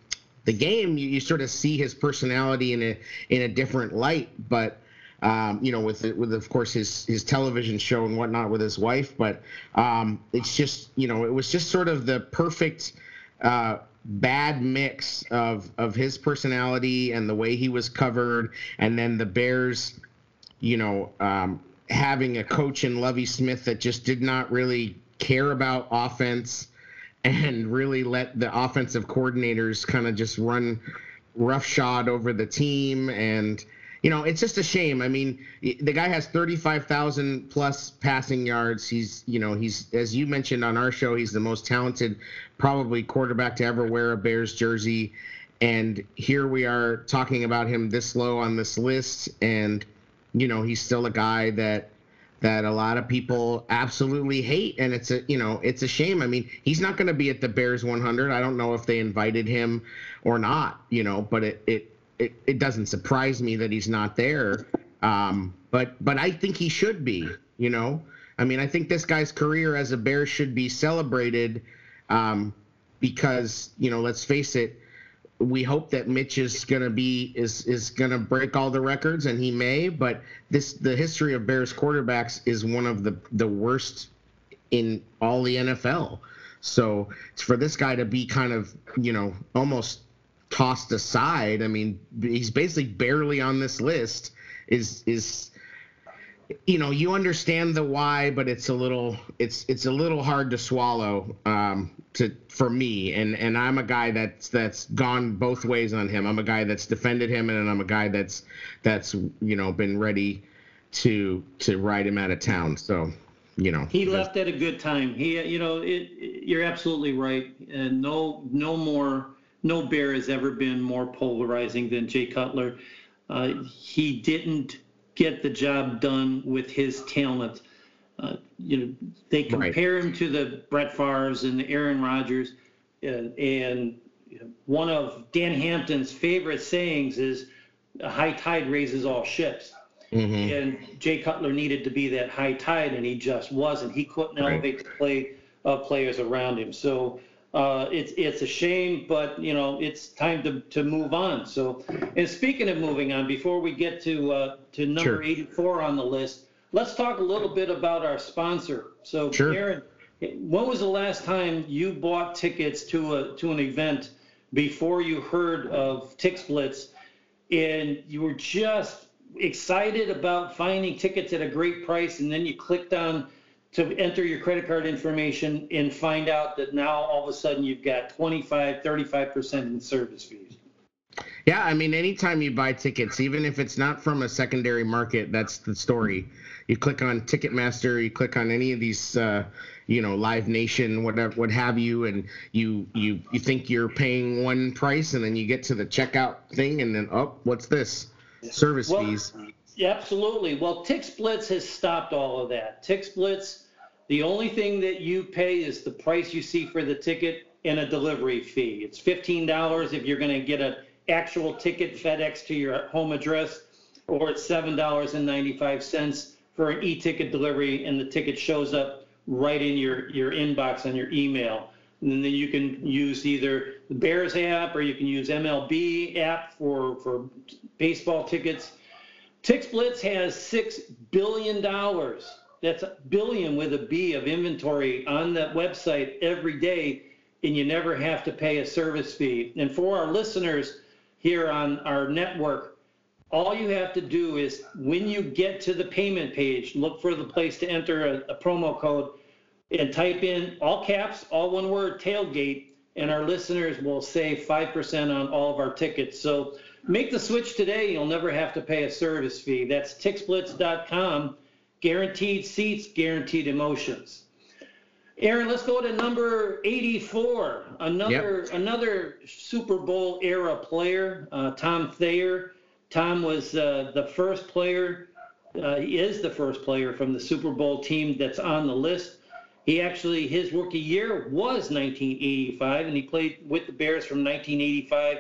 Speaker 1: the game, you, you sort of see his personality in a in a different light. But um, you know, with with of course his his television show and whatnot with his wife. But um, it's just you know it was just sort of the perfect. Uh, bad mix of of his personality and the way he was covered, and then the Bears, you know, um, having a coach in Lovie Smith that just did not really care about offense and really let the offensive coordinators kind of just run roughshod over the team and you know, it's just a shame. I mean, the guy has 35,000 plus passing yards. He's, you know, he's, as you mentioned on our show, he's the most talented, probably quarterback to ever wear a Bears jersey. And here we are talking about him this low on this list. And, you know, he's still a guy that, that a lot of people absolutely hate and it's a you know it's a shame i mean he's not going to be at the bears 100 i don't know if they invited him or not you know but it it it, it doesn't surprise me that he's not there. Um, but but I think he should be. You know, I mean, I think this guy's career as a Bear should be celebrated um, because you know, let's face it. We hope that Mitch is gonna be is is gonna break all the records, and he may. But this the history of Bears quarterbacks is one of the the worst in all the NFL. So it's for this guy to be kind of you know almost tossed aside. I mean, he's basically barely on this list. Is is you know you understand the why, but it's a little it's it's a little hard to swallow um, to for me. And and I'm a guy that's that's gone both ways on him. I'm a guy that's defended him, and I'm a guy that's that's you know been ready to to ride him out of town. So you know
Speaker 2: he left at a good time. He you know it, you're absolutely right, and no no more no bear has ever been more polarizing than Jay Cutler. Uh, he didn't get the job done with his talent. Uh, you know, they compare right. him to the Brett Favre's and the Aaron Rodgers, and, and one of Dan Hampton's favorite sayings is, "A high tide raises all ships." Mm-hmm. And Jay Cutler needed to be that high tide, and he just wasn't. He couldn't right. elevate the play uh, players around him. So uh, it's it's a shame, but you know it's time to, to move on. So, and speaking of moving on, before we get to uh, to number sure. 84 on the list, let's talk a little bit about our sponsor. So, sure. Aaron, when was the last time you bought tickets to a to an event before you heard of TixBlitz, and you were just excited about finding tickets at a great price, and then you clicked on to enter your credit card information and find out that now all of a sudden you've got 25, 35% in service fees.
Speaker 1: Yeah, I mean, anytime you buy tickets, even if it's not from a secondary market, that's the story. You click on Ticketmaster, you click on any of these, uh, you know, Live Nation, whatever, what have you, and you you you think you're paying one price, and then you get to the checkout thing, and then oh, what's this? Service well, fees.
Speaker 2: Yeah, absolutely. Well, TixBlitz has stopped all of that. TixBlitz, the only thing that you pay is the price you see for the ticket and a delivery fee. It's $15 if you're going to get an actual ticket FedEx to your home address, or it's $7.95 for an e-ticket delivery, and the ticket shows up right in your, your inbox on your email. And then you can use either the Bears app or you can use MLB app for, for baseball tickets. TixBlitz has $6 billion. That's a billion with a B of inventory on that website every day, and you never have to pay a service fee. And for our listeners here on our network, all you have to do is when you get to the payment page, look for the place to enter a, a promo code and type in all caps, all one word, tailgate, and our listeners will save 5% on all of our tickets. So make the switch today. You'll never have to pay a service fee. That's tixblitz.com. Guaranteed seats, guaranteed emotions. Aaron, let's go to number 84. Another yep. another Super Bowl era player, uh, Tom Thayer. Tom was uh, the first player. Uh, he is the first player from the Super Bowl team that's on the list. He actually, his rookie year was 1985, and he played with the Bears from 1985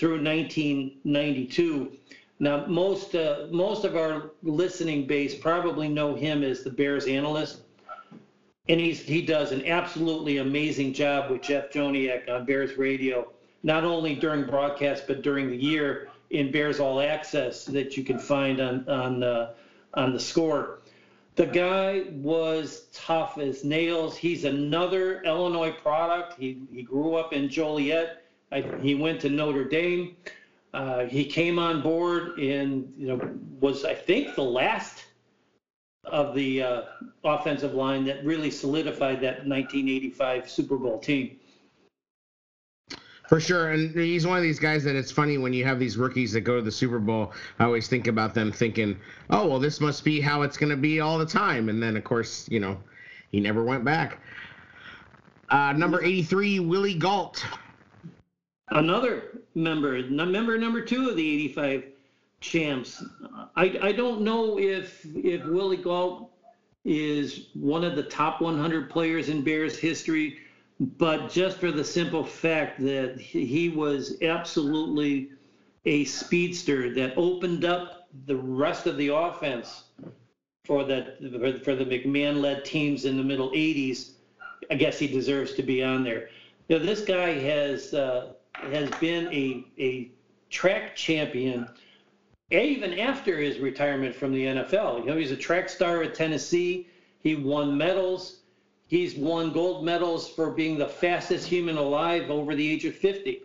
Speaker 2: through 1992. Now, most uh, most of our listening base probably know him as the Bears analyst, and he's he does an absolutely amazing job with Jeff Joniak on Bears Radio, not only during broadcast but during the year in Bears All Access that you can find on on uh, on the score. The guy was tough as nails. He's another Illinois product. He, he grew up in Joliet. I, he went to Notre Dame. Uh, he came on board and you know was I think the last of the uh, offensive line that really solidified that 1985 Super Bowl team.
Speaker 1: For sure, and he's one of these guys that it's funny when you have these rookies that go to the Super Bowl. I always think about them thinking, "Oh, well, this must be how it's going to be all the time," and then of course, you know, he never went back. Uh, number 83, Willie Gault.
Speaker 2: Another member, member number two of the 85 champs. I, I don't know if if Willie Gault is one of the top 100 players in Bears history but just for the simple fact that he was absolutely a speedster that opened up the rest of the offense for the for the McMahon-led teams in the middle 80s. I guess he deserves to be on there. You know, this guy has uh, has been a a track champion even after his retirement from the NFL. You know, he's a track star at Tennessee. He won medals. He's won gold medals for being the fastest human alive over the age of 50.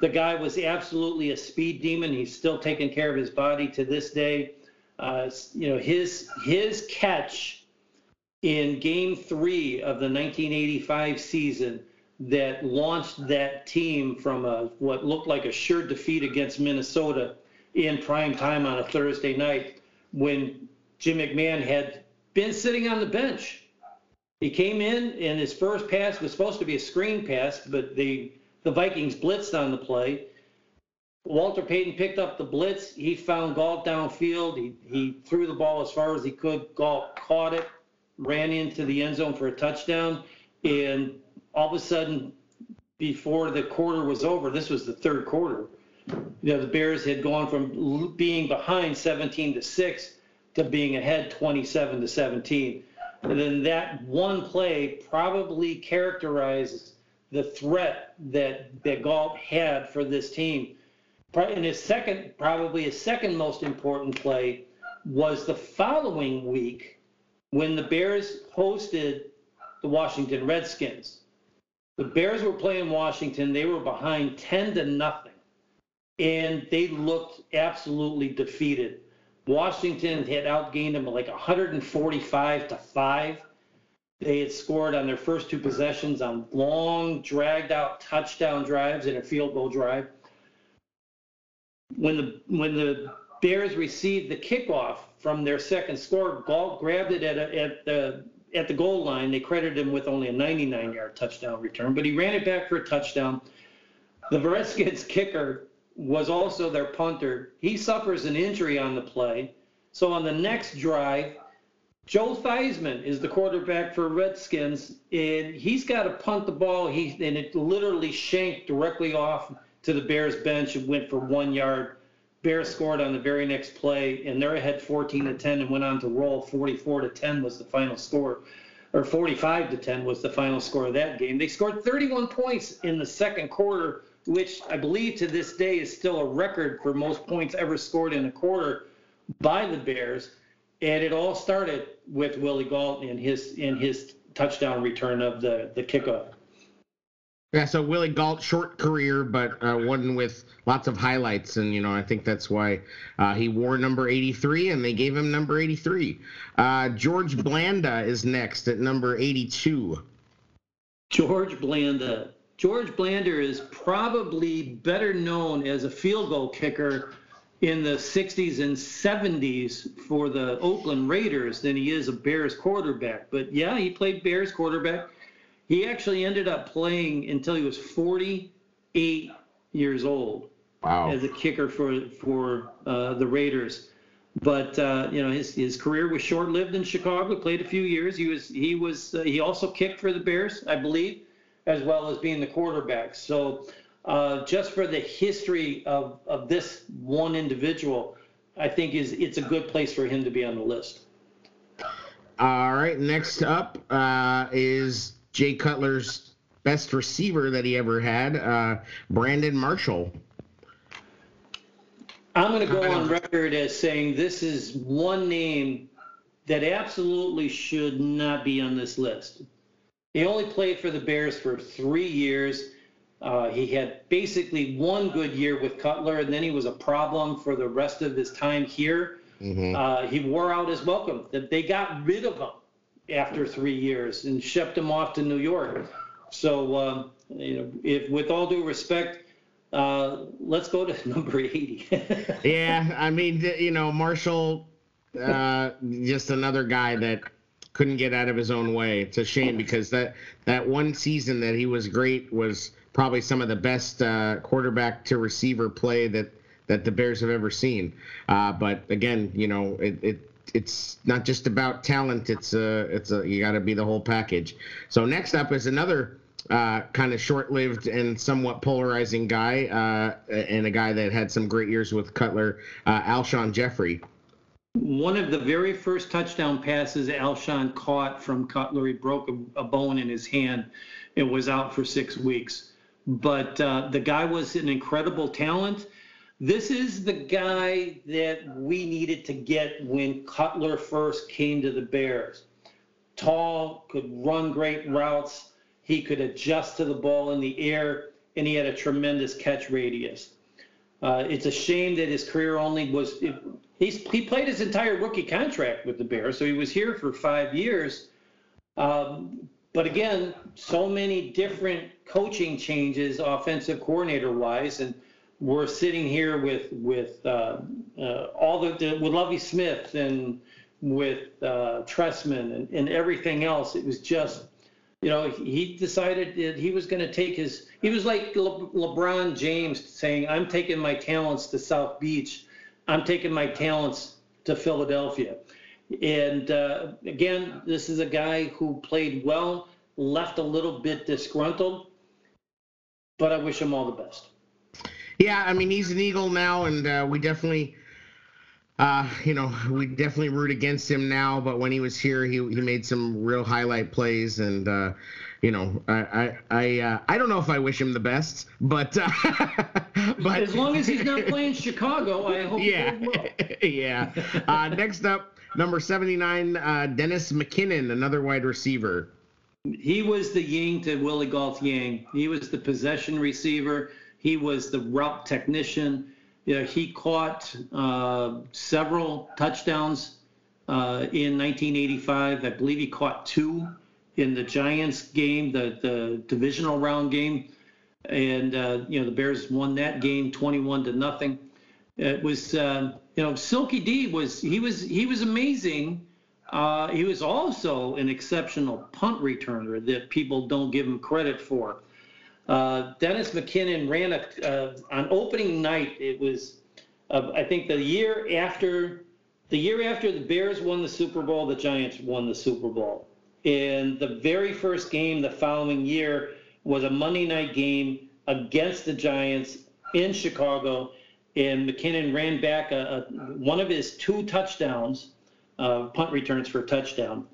Speaker 2: The guy was absolutely a speed demon. He's still taking care of his body to this day. Uh, you know, his his catch in Game Three of the 1985 season that launched that team from a what looked like a sure defeat against Minnesota in prime time on a Thursday night when Jim McMahon had been sitting on the bench he came in, and his first pass was supposed to be a screen pass, but the the Vikings blitzed on the play. Walter Payton picked up the blitz. He found Gault downfield. He, he threw the ball as far as he could. Gault caught it, ran into the end zone for a touchdown. And all of a sudden, before the quarter was over, this was the third quarter, you know, the Bears had gone from being behind 17 to 6 to being ahead 27 to 17 And then that one play probably characterizes the threat that, that had for this team. And his second, probably his second most important play was the following week when the Bears hosted the Washington Redskins. The Bears were playing Washington. They were behind 10 to nothing. And they looked absolutely defeated. Washington had outgained them like 145 to 5. They had scored on their first two possessions on long, dragged out touchdown drives and a field goal drive. When the when the Bears received the kickoff from their second score, Gault grabbed it at, a, at the at the goal line. They credited him with only a 99-yard touchdown return, but he ran it back for a touchdown. The Redskins kicker was also their punter. He suffers an injury on the play. So on the next drive, Joe Theismann is the quarterback for Redskins, and he's got to punt the ball. He and it literally shanked directly off to the Bears bench and went for one yard Bears scored on the very next play, and they're ahead 14 to 10 and went on to roll. 44 to 10 was the final score, or 45 to 10 was the final score of that game. They scored 31 points in the second quarter, which I believe to this day is still a record for most points ever scored in a quarter by the Bears. And it all started with Willie Gault in his in his touchdown return of the the kickoff.
Speaker 1: Yeah, so Willie Gault, short career, but uh, one with lots of highlights, and you know I think that's why uh, he wore number 83, and they gave him number 83. Uh, George Blanda is next at number 82.
Speaker 2: George Blanda. George Blanda is probably better known as a field goal kicker in the 60s and 70s for the Oakland Raiders than he is a Bears quarterback. But yeah, he played Bears quarterback he actually ended up playing until he was 48 years old
Speaker 1: wow.
Speaker 2: as a kicker for for uh, the Raiders. But uh, you know his his career was short lived in Chicago. Played a few years. He was he was uh, he also kicked for the Bears, I believe, as well as being the quarterback. So uh, just for the history of of this one individual, I think is it's a good place for him to be on the list.
Speaker 1: All right, next up uh, is Jay Cutler's best receiver that he ever had, uh, Brandon Marshall.
Speaker 2: I'm going to go on record as saying this is one name that absolutely should not be on this list. He only played for the Bears for three years. Uh, he had basically one good year with Cutler, and then he was a problem for the rest of his time here. Mm-hmm. Uh, he wore out his welcome. They got rid of him after three years and shipped him off to New York. So, um, you know, if with all due respect, uh, let's go to number 80.
Speaker 1: yeah, I mean, you know, Marshall, uh, just another guy that couldn't get out of his own way. It's a shame because that that one season that he was great was probably some of the best uh, quarterback to receiver play that that the Bears have ever seen. Uh, but again, you know, it, it it's not just about talent. It's a it's a you got to be the whole package. So next up is another uh, kind of short-lived and somewhat polarizing guy, uh, and a guy that had some great years with Cutler, uh, Alshon Jeffery.
Speaker 2: One of the very first touchdown passes Alshon caught from Cutler, he broke a, a bone in his hand. It was out for six weeks. But uh, the guy was an incredible talent this is the guy that we needed to get when Cutler first came to the Bears. Tall, could run great routes, he could adjust to the ball in the air, and he had a tremendous catch radius. Uh, it's a shame that his career only was. It, he played his entire rookie contract with the Bears, so he was here for five years. Um, but again, so many different coaching changes, offensive coordinator wise, and we're sitting here with with uh, uh, all the, the, with Lovie Smith and with uh, Trestman and, and everything else. It was just, you know, he decided that he was going to take his. He was like Le, LeBron James saying, "I'm taking my talents to South Beach. I'm taking my talents to Philadelphia." And uh, again, this is a guy who played well, left a little bit disgruntled, but I wish him all the best.
Speaker 1: Yeah, I mean he's an Eagle now, and uh, we definitely, uh, you know, we definitely root against him now. But when he was here, he he made some real highlight plays, and uh, you know, I I I, uh, I don't know if I wish him the best, but uh,
Speaker 2: but as long as he's not playing Chicago, I hope.
Speaker 1: Yeah, yeah. Uh, next up, number seventy nine, Dennis McKinnon, another wide receiver.
Speaker 2: He was the Yang to Willie Gault Yang. He was the possession receiver he was the route technician. You know, he caught uh, several touchdowns uh, in 1985. I believe he caught two in the Giants game, the, the divisional round game. And, uh, you know, the Bears won that game 21 to nothing. It was, uh, you know, Silky D was, he was, he was amazing. Uh, he was also an exceptional punt returner that people don't give him credit for. Uh, Dennis McKinnon ran a, uh, on opening night. It was, uh, I think, the year after the year after the Bears won the Super Bowl, the Giants won the Super Bowl. And the very first game the following year was a Monday night game against the Giants in Chicago. and McKinnon ran back a, a, one of his two touchdowns, uh, punt returns for a touchdown,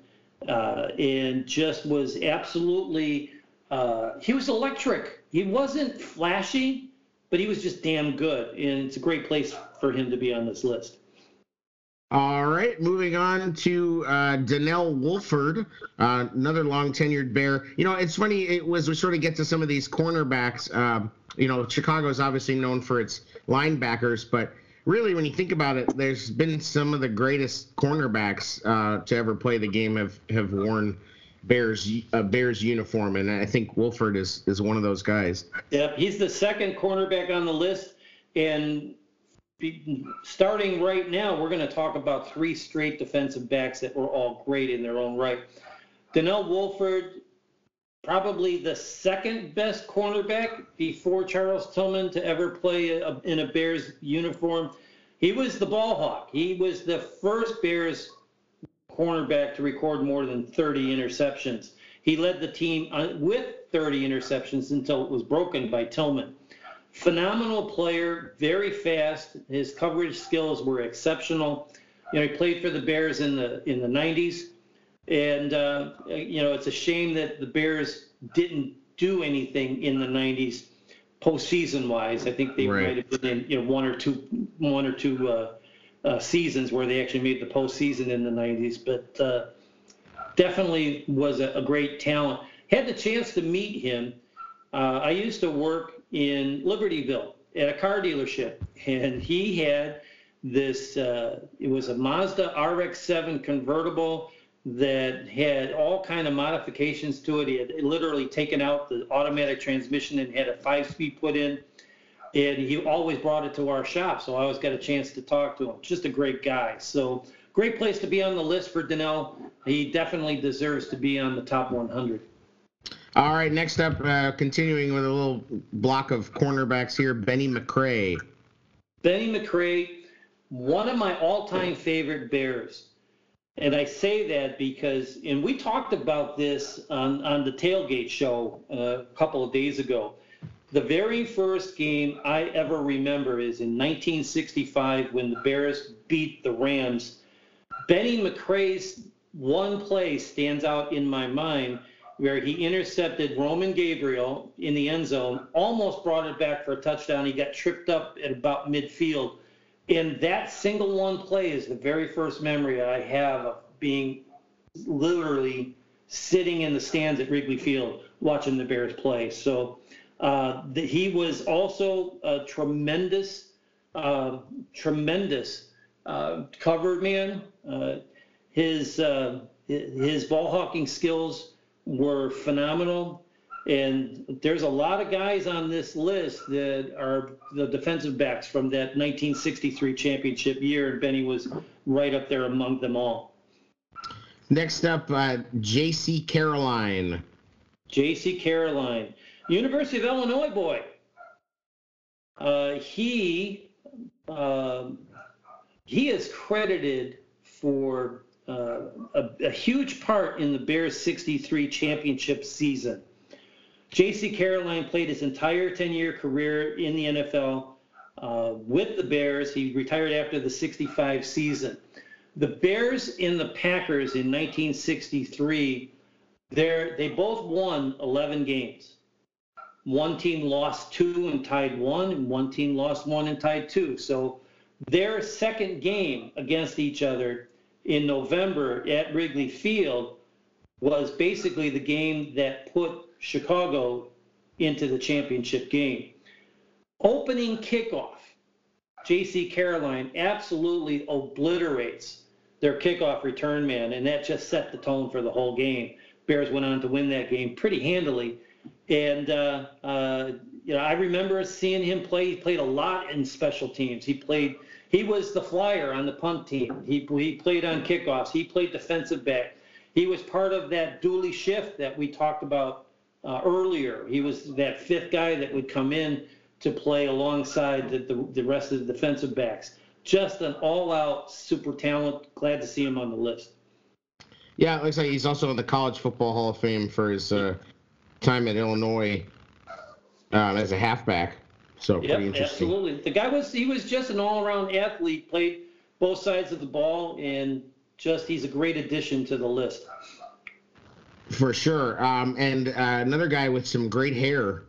Speaker 2: uh, and just was absolutely. Uh, he was electric. He wasn't flashy, but he was just damn good, and it's a great place for him to be on this list.
Speaker 1: All right, moving on to uh, Donnell Woolford, uh, another long tenured Bear. You know, it's funny. It was we sort of get to some of these cornerbacks. Um, you know, Chicago is obviously known for its linebackers, but really, when you think about it, there's been some of the greatest cornerbacks uh, to ever play the game have have worn Bears a Bears uniform, and I think Woolford is is one of those guys.
Speaker 2: Yep, he's the second cornerback on the list, and starting right now, we're going to talk about three straight defensive backs that were all great in their own right. Donnell Woolford, probably the second best cornerback before Charles Tillman to ever play a, in a Bears uniform. He was the ball hawk. He was the first Bears cornerback to record more than 30 interceptions. He led the team uh, with 30 interceptions until it was broken by Tillman phenomenal player, very fast. His coverage skills were exceptional. You know, he played for the Bears in the in the 90s, and uh, you know it's a shame that the Bears didn't do anything in the 90s postseason wise. I think they right. might have been in you know one or two one or two uh, uh, seasons where they actually made the postseason in the 90s, but uh, definitely was a, a, great talent. Had the chance to meet him. Uh, I used to work in Libertyville at a car dealership, and he had this. Uh, it was a Mazda RX-7 convertible that had all kind of modifications to it. He had literally taken out the automatic transmission and had a five-speed put in. And he always brought it to our shop, so I always got a chance to talk to him. Just a great guy. So great place to be on the list for Donnell. He definitely deserves to be on the top 100.
Speaker 1: All right, next up, uh, continuing with a little block of cornerbacks here, Bennie McRae.
Speaker 2: Bennie McRae, one of my all-time favorite Bears. And I say that because, and we talked about this on, on the tailgate show uh, a couple of days ago. The very first game I ever remember is in 1965 when the Bears beat the Rams. Bennie McRae's one play stands out in my mind where he intercepted Roman Gabriel in the end zone, almost brought it back for a touchdown. He got tripped up at about midfield. And that single one play is the very first memory I have of being literally sitting in the stands at Wrigley Field watching the Bears play. So uh, the, he was also a tremendous, uh, tremendous uh, cover man. Uh, his uh, his ball hawking skills were phenomenal. And there's a lot of guys on this list that are the defensive backs from that 1963 championship year, and Bennie was right up there among them all.
Speaker 1: Next up, uh, J.C. Caroline.
Speaker 2: J.C. Caroline, University of Illinois boy. Uh, he uh, he is credited for uh, a, a, huge part in the Bears' 63 championship season. J.C. Caroline played his entire 10 year career in the NFL uh, with the Bears. He retired after the 65 season. The Bears and the Packers in 1963, they both won 11 games. One team lost two and tied one, and one team lost one and tied two. So their second game against each other in November at Wrigley Field was basically the game that put Chicago into the championship game. Opening kickoff, J.C. Caroline absolutely obliterates their kickoff return man, and that just set the tone for the whole game. Bears went on to win that game pretty handily. And, uh, uh, you know, I remember seeing him play. He played a lot in special teams. He played he was the flyer on the punt team. He, he played on kickoffs. He played defensive back. He was part of that Dooley shift that we talked about uh, earlier. He was that fifth guy that would come in to play alongside the, the, the rest of the defensive backs. Just an all-out super talent. Glad to see him on the list.
Speaker 1: Yeah, it looks like he's also in the College Football Hall of Fame for his uh, time at Illinois um, as a halfback. So pretty
Speaker 2: yep, interesting. absolutely. The guy was he was just an all-around athlete, played both sides of the ball, and just he's a great addition to the list.
Speaker 1: For sure. Um, and uh, another guy with some great hair.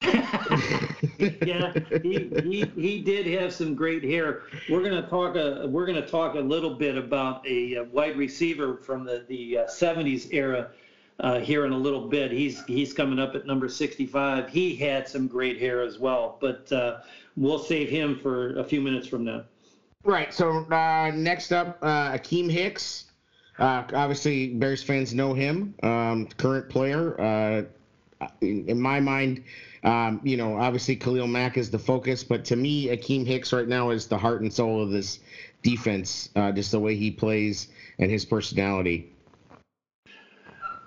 Speaker 2: yeah, he, he, he did have some great hair. We're gonna talk a we're gonna talk a little bit about a, a wide receiver from the the uh, 70s era uh, here in a little bit. He's he's coming up at number 65. He had some great hair as well, but uh, we'll save him for a few minutes from now.
Speaker 1: Right. So uh, next up, uh, Akiem Hicks. Uh, obviously, Bears fans know him. Um, current player. Uh, in, in, my mind, um, you know, obviously Khalil Mack is the focus, but to me, Akiem Hicks right now is the heart and soul of this defense. just the way he plays and his personality.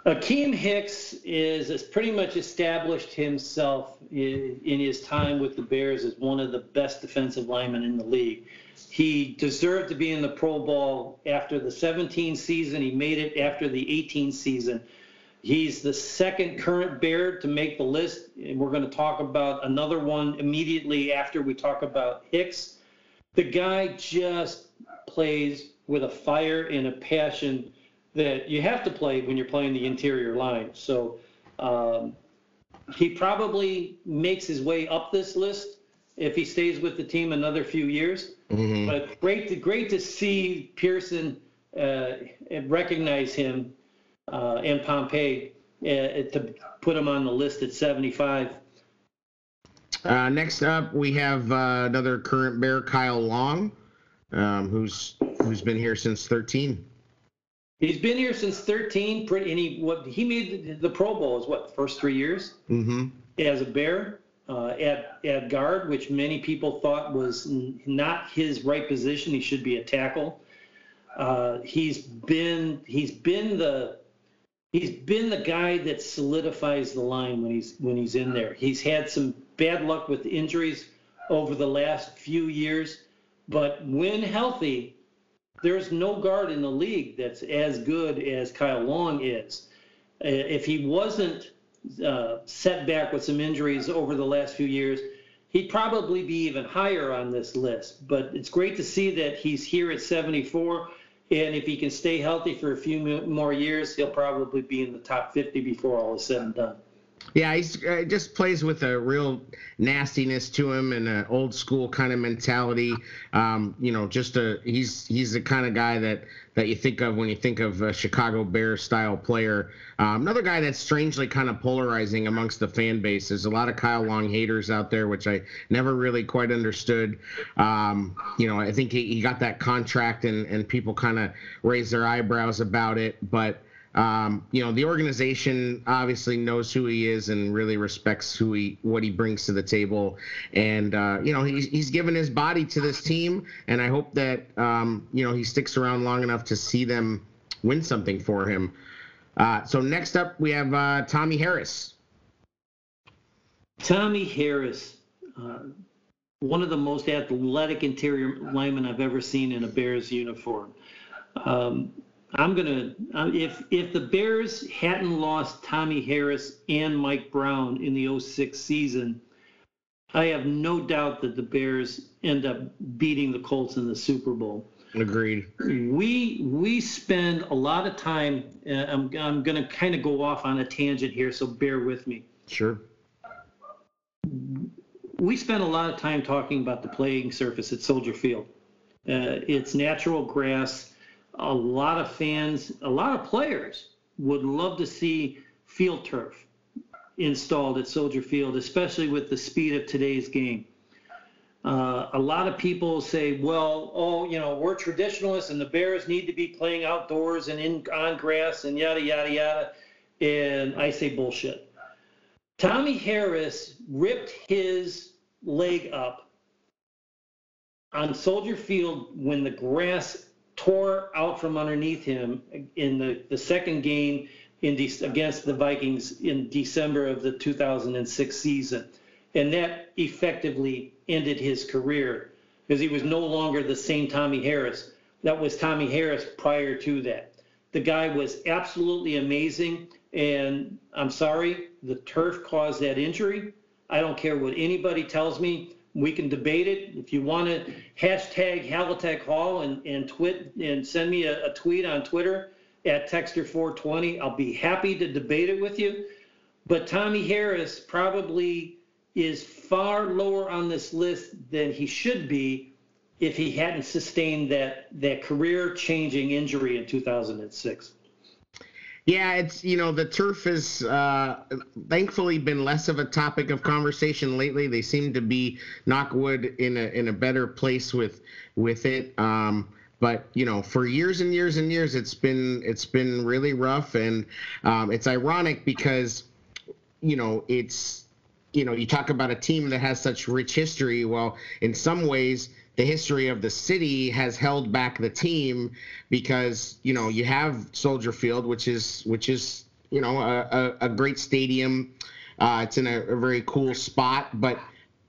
Speaker 2: Akiem Hicks is has pretty much established himself in, in, his time with the Bears as one of the best defensive linemen in the league. He deserved to be in the Pro Bowl after the 17 season. He made it after the 18 season. He's the second current Bear to make the list, and we're going to talk about another one immediately after we talk about Hicks. The guy just plays with a fire and a passion that you have to play when you're playing the interior line. So um, he probably makes his way up this list if he stays with the team another few years. Mm-hmm. But great to great to see Pierson uh, recognize him uh, and Pompei uh, to put him on the list at 75.
Speaker 1: Uh, next up, we have uh, another current Bear, Kyle Long, um, who's who's been here since 13.
Speaker 2: He's been here since 13. Pretty, and he what he made the Pro Bowl is what the first three years mm-hmm. as a Bear uh, at at guard, which many people thought was not his right position. He should be a tackle. Uh, he's been he's been the he's been the guy that solidifies the line when he's when he's in there. He's had some bad luck with injuries over the last few years, but when healthy, there's no guard in the league that's as good as Kyle Long is. Uh, if he wasn't uh, set back with some injuries over the last few years, he'd probably be even higher on this list. But it's great to see that he's here at 74. And if he can stay healthy for a few more years, he'll probably be in the top 50 before all is said and done.
Speaker 1: Yeah, he uh, just plays with a real nastiness to him and an old school kind of mentality. Um, you know, just a he's he's the kind of guy that that you think of when you think of a Chicago Bears style player. Um, another guy that's strangely kind of polarizing amongst the fan base. There's a lot of Kyle Long haters out there, which I never really quite understood. Um, you know, I think he, he got that contract and and people kind of raised their eyebrows about it, but um, you know, the organization obviously knows who he is and really respects who he, what he brings to the table. And, uh, you know, he's, he's given his body to this team. And I hope that, um, you know, he sticks around long enough to see them win something for him. Uh, so next up, we have uh, Tommy Harris.
Speaker 2: Tommy Harris, uh, one of the most athletic interior linemen I've ever seen in a Bears uniform. Um, I'm gonna uh, if if the Bears hadn't lost Tommy Harris and Mike Brown in the 06 season, I have no doubt that the Bears end up beating the Colts in the Super Bowl.
Speaker 1: Agreed.
Speaker 2: We we spend a lot of time. Uh, I'm I'm gonna kind of go off on a tangent here, so bear with me.
Speaker 1: Sure.
Speaker 2: We spend a lot of time talking about the playing surface at Soldier Field. Uh, it's natural grass a lot of fans, a lot of players would love to see field turf installed at Soldier Field, especially with the speed of today's game. Uh, a lot of people say, well, oh, you know, we're traditionalists and the Bears need to be playing outdoors and in on grass and yada, yada, yada. And I say bullshit. Tommy Harris ripped his leg up on Soldier Field when the grass tore out from underneath him in the, the second game in de- against the Vikings in December of the 2006 season. And that effectively ended his career because he was no longer the same Tommy Harris. That was Tommy Harris prior to that. The guy was absolutely amazing. And I'm sorry, the turf caused that injury. I don't care what anybody tells me. We can debate it. If you want to hashtag Halatek Hall and, and twit and send me a, a tweet on Twitter at Texter420, I'll be happy to debate it with you. But Tommy Harris probably is far lower on this list than he should be if he hadn't sustained that that career changing injury in 2006.
Speaker 1: Yeah, it's you know the turf has uh, thankfully been less of a topic of conversation lately. They seem to be knockwood in a in a better place with with it. Um, but you know, for years and years and years, it's been it's been really rough, and um, it's ironic because you know it's you know you talk about a team that has such rich history. Well, in some ways the history of the city has held back the team because you know you have Soldier Field, which is which is you know a, a, a great stadium. Uh, it's in a, a, very cool spot, but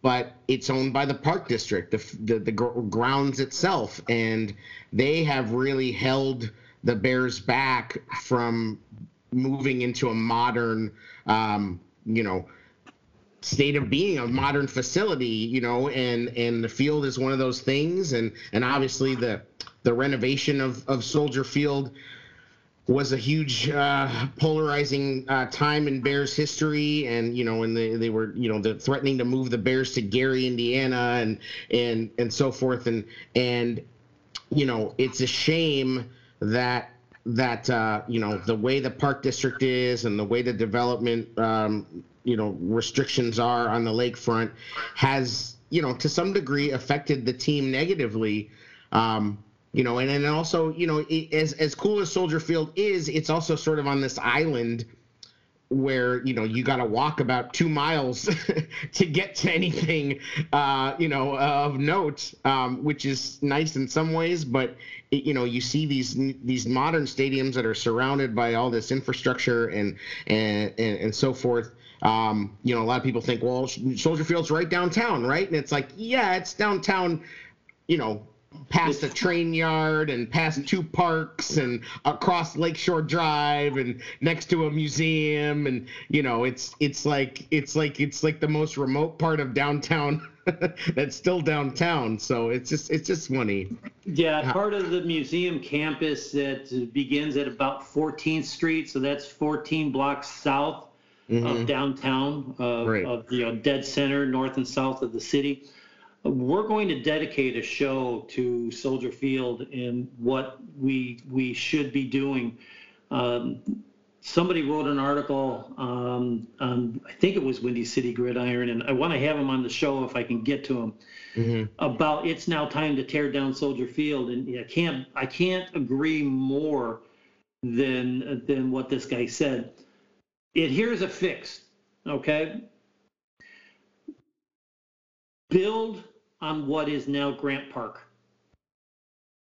Speaker 1: but it's owned by the park district, the the, the grounds itself, and they have really held the Bears back from moving into a modern, um, you know state of being a modern facility you know and and the field is one of those things. And and obviously the the renovation of of soldier field was a huge uh, polarizing uh, time in Bears history, and you know, and they, they were you know the threatening to move the Bears to Gary, Indiana, and and and so forth, and and you know, it's a shame that that uh, you know the way the park district is and the way the development um, you know restrictions are on the lakefront has you know to some degree affected the team negatively. Um, you know, and then also, you know, it, as as cool as Soldier Field is, it's also sort of on this island where you know you got to walk about two miles to get to anything uh, you know of note, um, which is nice in some ways. But it, you know you see these these modern stadiums that are surrounded by all this infrastructure and and and, and so forth. Um, you know, a lot of people think, well, Soldier Field's right downtown, right? And it's like, yeah, it's downtown. You know, past a train yard and past two parks and across Lakeshore Drive and next to a museum and you know it's it's like it's like it's like the most remote part of downtown that's still downtown so it's just it's just funny
Speaker 2: yeah part of the museum campus that begins at about 14th street so that's 14 blocks south mm-hmm. of downtown uh, right. of the you know, dead center north and south of the city we're going to dedicate a show to Soldier Field and what we we should be doing. Um, somebody wrote an article, um, on, I think it was Windy City Gridiron, and I want to have him on the show if I can get to him mm-hmm. about it's now time to tear down Soldier Field, and I can't I can't agree more than than what this guy said. It here's a fix, okay. Build on what is now Grant Park.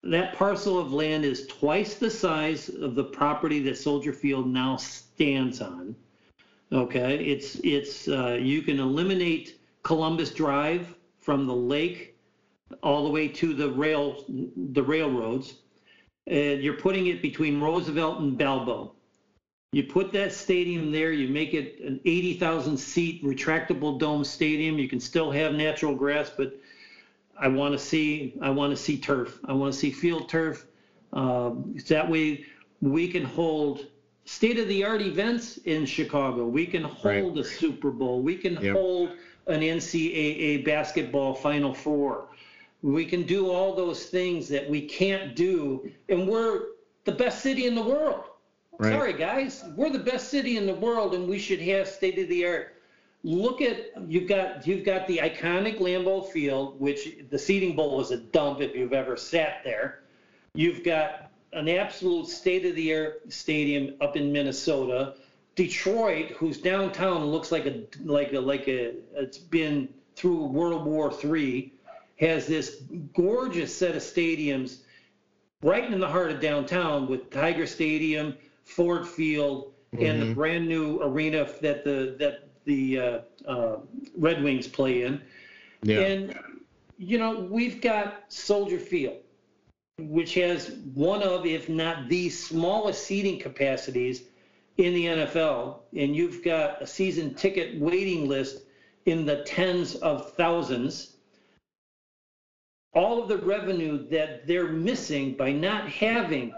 Speaker 2: That parcel of land is twice the size of the property that Soldier Field now stands on. Okay, it's it's uh, you can eliminate Columbus Drive from the lake all the way to the rail the railroads, and you're putting it between Roosevelt and Balbo. You put that stadium there, you make it an 80,000 seat retractable dome stadium. You can still have natural grass, but I want to see I want to see turf. I want to see field turf. Um, that way we can hold state of the art events in Chicago. We can hold right. a Super Bowl. We can yep. hold an NCAA basketball Final Four. We can do all those things that we can't do, and we're the best city in the world. Right. Sorry, guys, we're the best city in the world, and we should have state of the art look at you've got you've got the iconic Lambeau Field, which the seating bowl was a dump if you've ever sat there. You've got an absolute state of the art stadium up in Minnesota. Detroit, whose downtown looks like a like a like a it's been through World War III, has this gorgeous set of stadiums right in the heart of downtown with Tiger Stadium, Ford Field, and mm-hmm. the brand new arena that the that the uh, uh, Red Wings play in. Yeah. And, you know, we've got Soldier Field, which has one of, if not the smallest seating capacities in the NFL. And you've got a season ticket waiting list in the tens of thousands. All of the revenue that they're missing by not having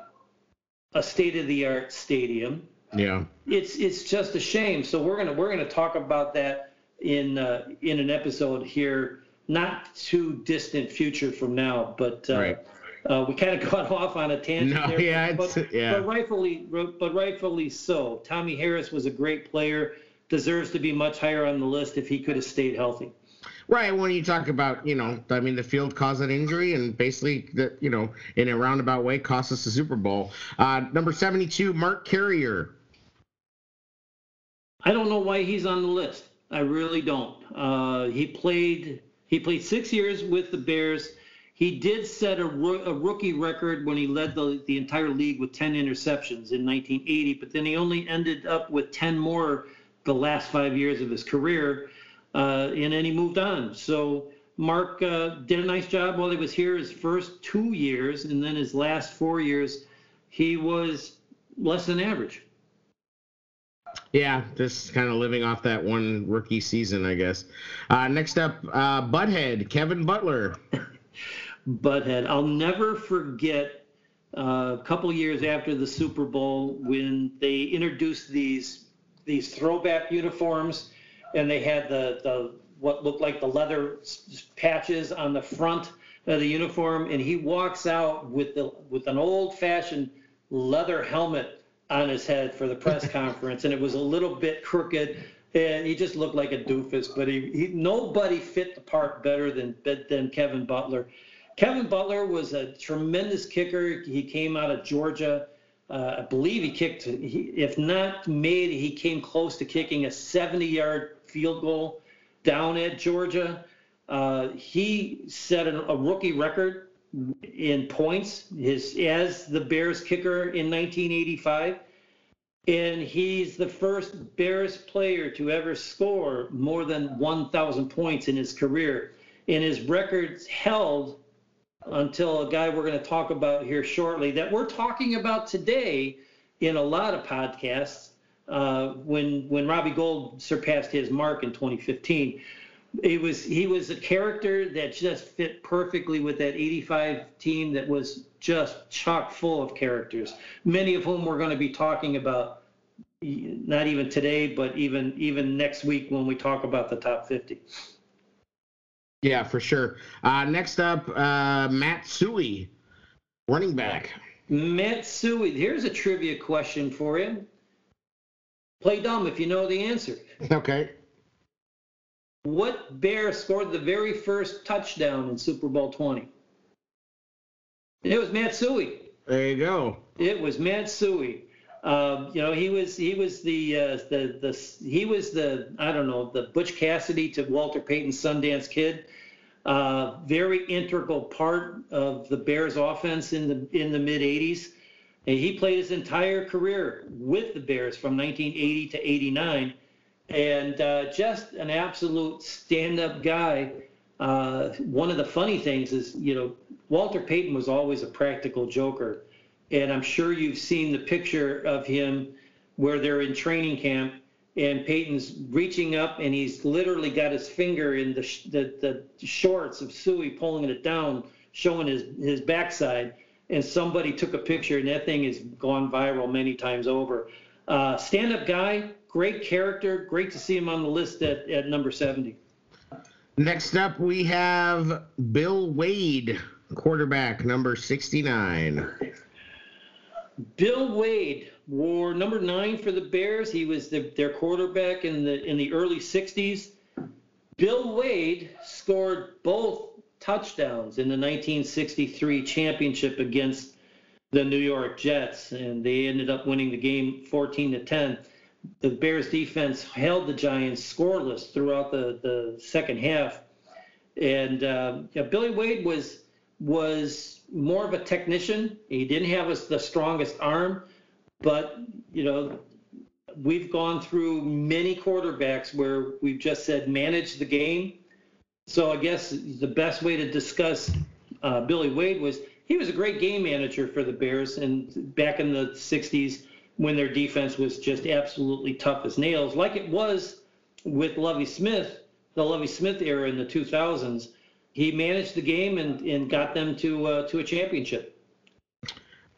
Speaker 2: a state-of-the-art stadium.
Speaker 1: Yeah.
Speaker 2: It's it's just a shame. So we're gonna we're gonna talk about that in uh, in an episode here, not too distant future from now, but. Uh,
Speaker 1: Right.
Speaker 2: uh, we kind of got off on a tangent
Speaker 1: No,
Speaker 2: there,
Speaker 1: yeah,
Speaker 2: but,
Speaker 1: yeah.
Speaker 2: but rightfully, but rightfully so. Tommy Harris was a great player, deserves to be much higher on the list if he could have stayed healthy.
Speaker 1: Right. When you talk about, you know, I mean, the field caused an injury and basically, the, you know, in a roundabout way, cost us the Super Bowl. Uh, number 72, Mark Carrier.
Speaker 2: I don't know why he's on the list. I really don't. Uh, he played he played six years with the Bears. He did set a, roo- a rookie record when he led the, the entire league with 10 interceptions in 1980, but then he only ended up with 10 more the last five years of his career, uh, and then he moved on. So Mark uh, did a nice job while he was here his first two years, and then his last four years, he was less than average.
Speaker 1: Yeah, just kind of living off that one rookie season, I guess. Uh, next up, uh, Butthead, Kevin Butler.
Speaker 2: butthead. I'll never forget uh, a couple years after the Super Bowl when they introduced these these throwback uniforms, and they had the the what looked like the leather patches on the front of the uniform, and he walks out with the with an old fashioned leather helmet on his head for the press conference, and it was a little bit crooked. And he just looked like a doofus, but he, he nobody fit the part better than than Kevin Butler. Kevin Butler was a tremendous kicker. He came out of Georgia. Uh, I believe he kicked, he, if not made, he came close to kicking a 70 yard field goal down at Georgia. Uh, he set an, a rookie record in points his, as the Bears kicker in 1985. And he's the first Bears player to ever score more than 1,000 points in his career. And his record's held until a guy we're going to talk about here shortly that we're talking about today in a lot of podcasts uh, when when Robbie Gould surpassed his mark in 2015. It was he was a character that just fit perfectly with that 85 team that was just chock full of characters, many of whom we're going to be talking about not even today, but even even next week when we talk about the top 50.
Speaker 1: Yeah, for sure. Uh, next up, uh, Matt Suhey, running back.
Speaker 2: Matt Matsui, here's a trivia question for you. Play dumb if you know the answer.
Speaker 1: Okay.
Speaker 2: What Bear scored the very first touchdown in Super Bowl 20? It was Matt Suhey.
Speaker 1: There you go.
Speaker 2: It was Matt Suhey. Um, you know, he was he was the uh, the the he was the I don't know the Butch Cassidy to Walter Payton's Sundance Kid. Uh, very integral part of the Bears offense in the in the mid 80s. And he played his entire career with the Bears from 1980 to 89, and uh, just an absolute stand-up guy. Uh, one of the funny things is, you know, Walter Payton was always a practical joker, and I'm sure you've seen the picture of him where they're in training camp and Payton's reaching up and he's literally got his finger in the the, the shorts of Suhey pulling it down, showing his his backside. And somebody took a picture and that thing has gone viral many times over. Uh, stand-up guy, great character, great to see him on the list at, at number 70.
Speaker 1: Next up, we have Bill Wade, quarterback, number 69.
Speaker 2: Bill Wade wore number nine for the Bears. He was the, their quarterback in the in the early '60s. Bill Wade scored both touchdowns in the 1963 championship against the New York Jets, and they ended up winning the game 14 to 10. The Bears defense held the Giants scoreless throughout the, the second half, and uh, yeah, Billy Wade was was more of a technician. He didn't have us the strongest arm, but you know, we've gone through many quarterbacks where we've just said manage the game. So I guess the best way to discuss uh, Billy Wade was he was a great game manager for the Bears, and back in the '60s when their defense was just absolutely tough as nails, like it was with Lovie Smith the Lovie Smith era in the 2000s, he managed the game and, and got them to uh, to a championship.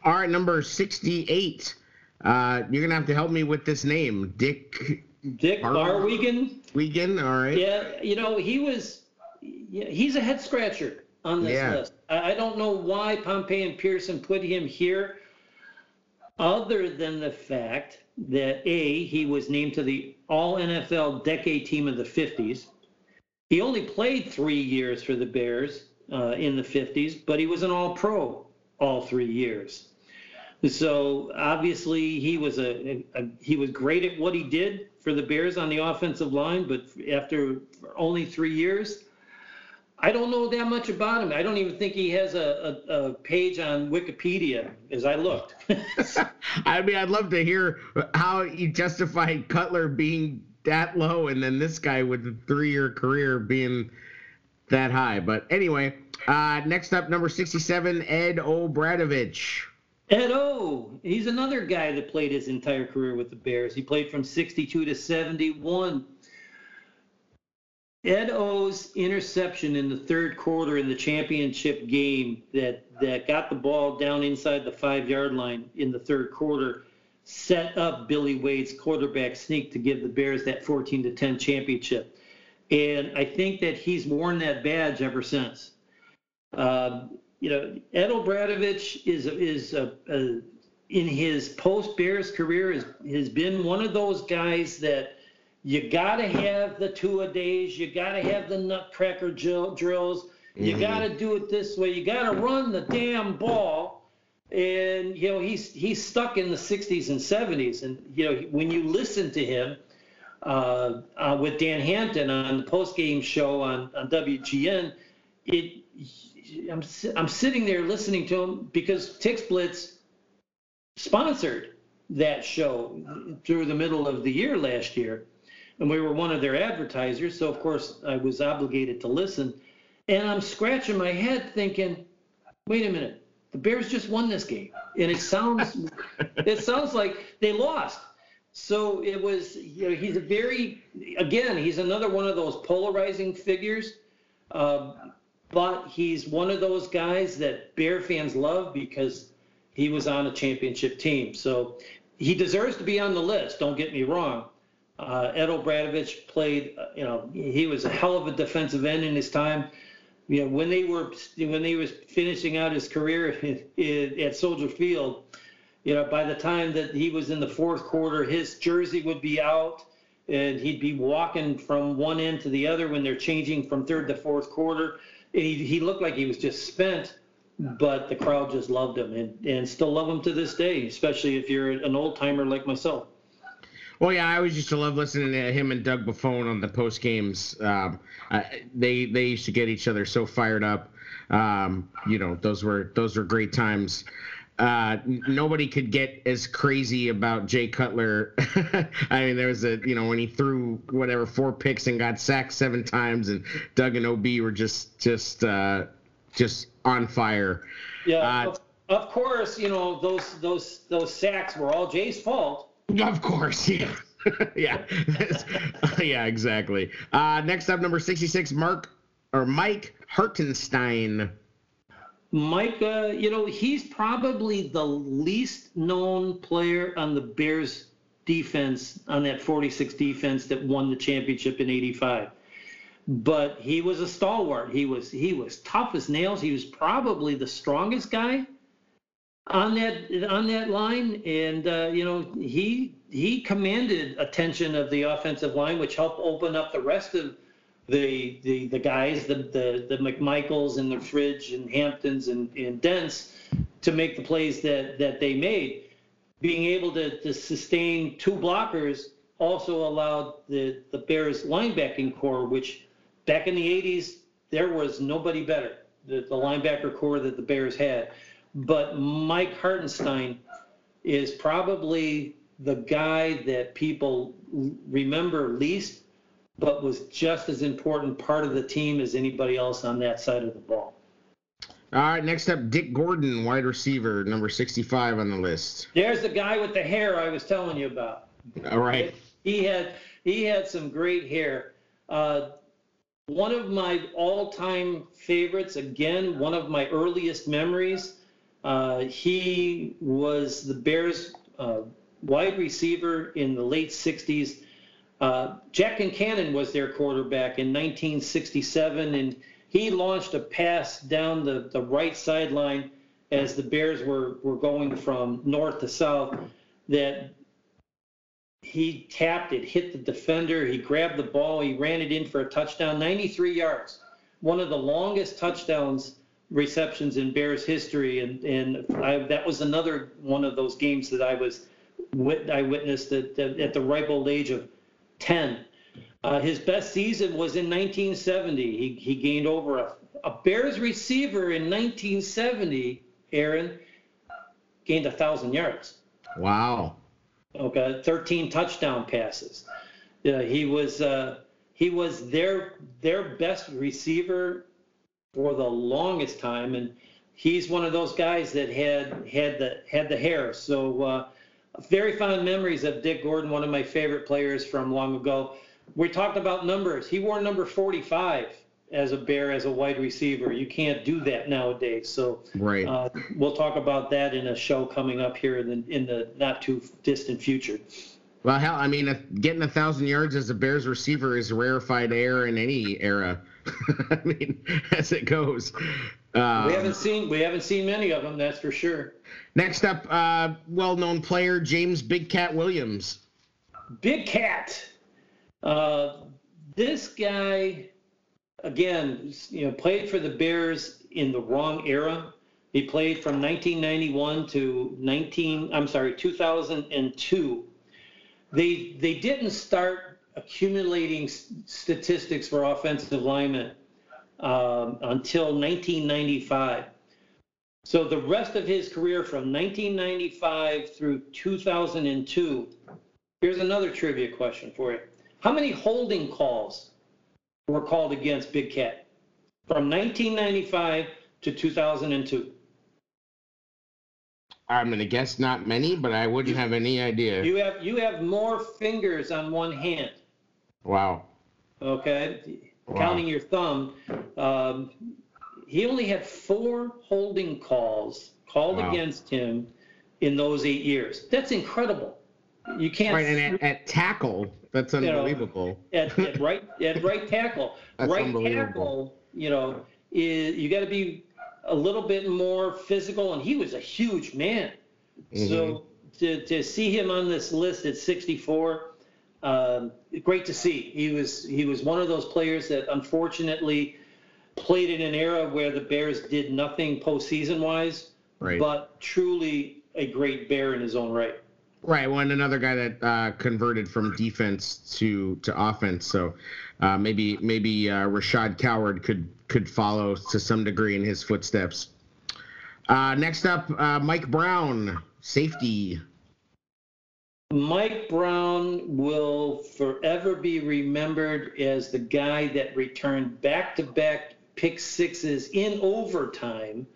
Speaker 1: All right, number 68. Uh, you're gonna have to help me with this name, Dick.
Speaker 2: Dick Barwegen.
Speaker 1: Wigan, all right.
Speaker 2: Yeah, you know he was. Yeah, he's a head scratcher on this
Speaker 1: Yeah.
Speaker 2: list. I, I don't know why Pompei and Pierson put him here, other than the fact that a he was named to the All NFL Decade Team of the 50s. He only played three years for the Bears uh, in the 50s, but he was an All Pro all three years. So obviously he was a, a he was great at what he did for the Bears on the offensive line, but after only three years, I don't know that much about him. I don't even think he has a, a, a page on Wikipedia as I looked.
Speaker 1: I mean, I'd love to hear how you justified Cutler being that low, and then this guy with a three-year career being that high. But anyway, uh, next up, number 67, Ed O'Bradovich.
Speaker 2: Ed O, he's another guy that played his entire career with the Bears. He played from 62 to 71. Ed O's interception in the third quarter in the championship game that, that got the ball down inside the five yard line in the third quarter set up Billy Wade's quarterback sneak to give the Bears that 14 to 10 championship. And I think that he's worn that badge ever since. Uh, you know, Ed O'Bradovich is is a, a, in his post Bears career has has been one of those guys that you got to have the two a days, you got to have the nutcracker drill, drills, you
Speaker 1: Mhm.
Speaker 2: got to do it this way, you got to run the damn ball. And you know he's he's stuck in the 60s and 70s, and you know when you listen to him uh, uh, with Dan Hampton on the post game show on on WGN, it I'm I'm sitting there listening to him because TixBlitz sponsored that show through the middle of the year last year, and we were one of their advertisers. So of course I was obligated to listen, and I'm scratching my head thinking, wait a minute, the Bears just won this game, and it sounds it sounds like they lost. So it was, you know, he's a very, again, he's another one of those polarizing figures. Uh, but he's one of those guys that Bear fans love because he was on a championship team. So he deserves to be on the list. Don't get me wrong. Uh, Ed O'Bradovich played, uh, you know, he was a hell of a defensive end in his time. You know, when they were when he was finishing out his career at Soldier Field, you know, by the time that he was in the fourth quarter, his jersey would be out and he'd be walking from one end to the other when they're changing from third to fourth quarter. And he, he looked like he was just spent, but the crowd just loved him and, and still love him to this day, especially if you're an old timer like myself.
Speaker 1: Well, yeah, I always used to love listening to him and Doug Buffone on the post games. Um, I, they they used to get each other so fired up. Um, you know, those were those were great times. Uh, nobody could get as crazy about Jay Cutler. I mean, there was a you know when he threw whatever four picks and got sacked seven times, and Doug and Ob were just just uh, just on fire.
Speaker 2: Yeah,
Speaker 1: Uh,
Speaker 2: of, of course, you know those those those sacks were all Jay's fault.
Speaker 1: Of course, yeah. yeah. yeah, exactly. Uh, next up, number 66, Mark or Mike Hartenstine.
Speaker 2: Mike, uh, you know, he's probably the least known player on the Bears defense, on that 46 defense that won the championship in 85. But he was a stalwart. He was he was tough as nails. He was probably the strongest guy on that on that line, and uh, you know he he commanded attention of the offensive line, which helped open up the rest of the the the guys, the the the McMichaels and the Fridge and Hamptons and, and Dents to make the plays that that they made. Being able to, to sustain two blockers also allowed the the Bears linebacking corps, which back in the 80s there was nobody better. The, the linebacker corps that the Bears had, but Mike Hartenstine is probably the guy that people remember least but was just as important part of the team as anybody else on that side of the ball.
Speaker 1: All right, next up, Dick Gordon, wide receiver, number 65 on the list.
Speaker 2: There's the guy with the hair I was telling you about.
Speaker 1: All right.
Speaker 2: He had he had some great hair. Uh, one of my all-time favorites. Again, one of my earliest memories. Uh, he was the Bears' uh, wide receiver in the late '60s. Uh, Jack Concannon was their quarterback in 1967, and he launched a pass down the, the right sideline as the Bears were, were going from north to south that he tapped it, hit the defender, he grabbed the ball, he ran it in for a touchdown, 93 yards. One of the longest touchdowns receptions in Bears history, and and I, that was another one of those games that I was I witnessed at, at the ripe old age of 10. Uh, his best season was in 1970. He he gained over a, a Bears receiver in 1970. Aaron gained a thousand yards.
Speaker 1: Wow
Speaker 2: okay, 13 touchdown passes. Uh, he was uh, he was their their best receiver for the longest time, and he's one of those guys that had had the had the hair. So uh, very fond memories of Dick Gordon, one of my favorite players from long ago. We talked about numbers. He wore number 45 as a bear as a wide receiver. You can't do that nowadays. So
Speaker 1: right. Uh,
Speaker 2: we'll talk about that in a show coming up here in the in the not too distant future.
Speaker 1: Well, hell, I mean, getting a thousand yards as a Bears receiver is rarefied air in any era. I mean, as it goes.
Speaker 2: Um, we haven't seen we haven't seen many of them, that's for sure.
Speaker 1: Next up, uh, well-known player James Big Cat Williams.
Speaker 2: Big Cat. Uh, this guy again, you know, played for the Bears in the wrong era. He played from 1991 to 19, I'm sorry, 2002. They they didn't start accumulating statistics for offensive linemen um, until 1995. So the rest of his career from 1995 through 2002. Here's another trivia question for you. How many holding calls were called against Big Cat from 1995 to 2002.
Speaker 1: I'm gonna guess not many, but I wouldn't have any idea.
Speaker 2: You have you have more fingers on one hand.
Speaker 1: Wow.
Speaker 2: Okay, wow. counting your thumb. Um, he only had four holding calls called wow. against him in those eight years. That's incredible. You can't.
Speaker 1: Right, and at, at tackle, that's unbelievable.
Speaker 2: You know, at, at, right at right tackle, right tackle, you know, is you got to be a little bit more physical, and he was a huge man. Mm-hmm. So to to see him on this list at 64, um, great to see. He was he was one of those players that unfortunately played in an era where the Bears did nothing postseason wise, right. but truly a great bear in his own right.
Speaker 1: Right. Well, and another guy that uh, converted from defense to to offense. So uh, maybe maybe uh, Rashad Coward could could follow to some degree in his footsteps. Uh, next up, uh, Mike Brown, safety.
Speaker 2: Mike Brown will forever be remembered as the guy that returned back-to-back pick sixes in overtime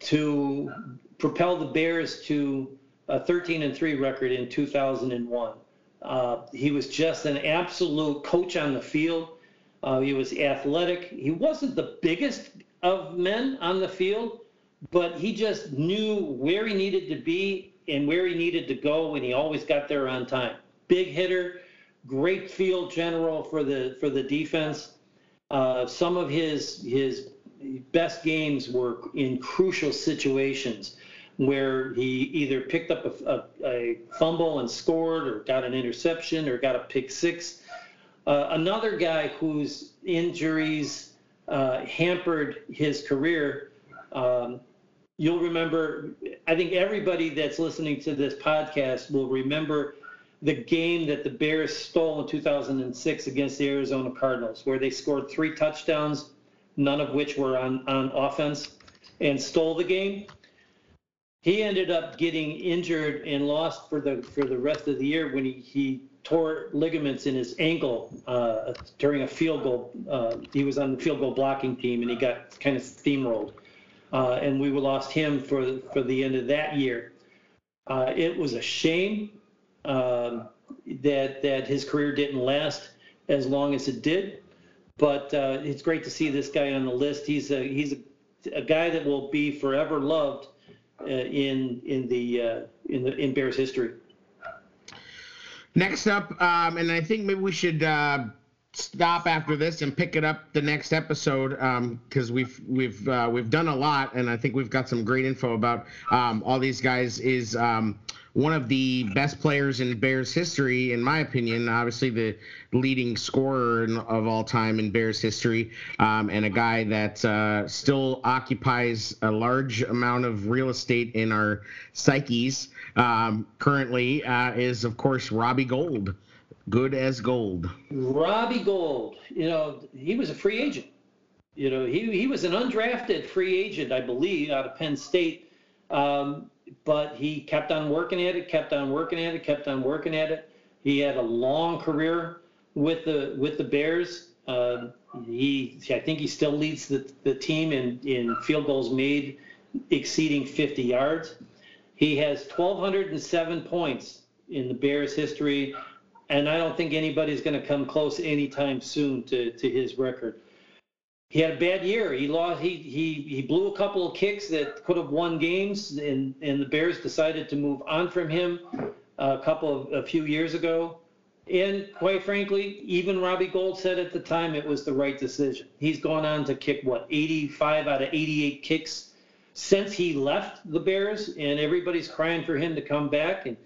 Speaker 2: to propel the Bears to a 13 and 3 record in 2001. Uh, he was just an absolute coach on the field. Uh, he was athletic. He wasn't the biggest of men on the field, but he just knew where he needed to be and where he needed to go, and he always got there on time. Big hitter, great field general for the for the defense. Uh, some of his his best games were in crucial situations where he either picked up a, a, a, fumble and scored, or got an interception, or got a pick six. Uh, another guy whose injuries uh, hampered his career. Um, you'll remember, I think everybody that's listening to this podcast will remember the game that the Bears stole in 2006 against the Arizona Cardinals, where they scored three touchdowns, none of which were on, on offense, and stole the game he ended up getting injured and lost for the for the rest of the year when he, he tore ligaments in his ankle uh, during a field goal. Uh, he was on the field goal blocking team and he got kind of steamrolled, uh, and we lost him for for the end of that year. Uh, it was a shame um, that that his career didn't last as long as it did, but uh, it's great to see this guy on the list. He's a he's a, a guy that will be forever loved uh, in in the uh, in the in Bears history.
Speaker 1: Next up, um, and I think maybe we should uh, stop after this and pick it up the next episode because um, we've we've uh, we've done a lot, and I think we've got some great info about um, all these guys. Is um, one of the best players in Bears history, in my opinion. Obviously, the leading scorer in, of all time in Bears history, um, and a guy that uh, still occupies a large amount of real estate in our psyches. Um, currently, uh, is of course Robbie Gould good as gold.
Speaker 2: Robbie Gould, you know, he was a free agent. You know, he, he was an undrafted free agent, I believe, out of Penn State. Um, but he kept on working at it, kept on working at it, kept on working at it. He had a long career with the with the Bears. Uh, he, I think, he still leads the, the team in in field goals made exceeding 50 yards. He has 1,207 points in the Bears' history and I don't think anybody's going to come close anytime soon to, to his record. He had a bad year. He lost. He he he blew a couple of kicks that could have won games, and and the Bears decided to move on from him uh, a couple of a few years ago. And quite frankly, even Robbie Gould said at the time it was the right decision. He's gone on to kick what 85 out of 88 kicks since he left the Bears, and everybody's crying for him to come back. And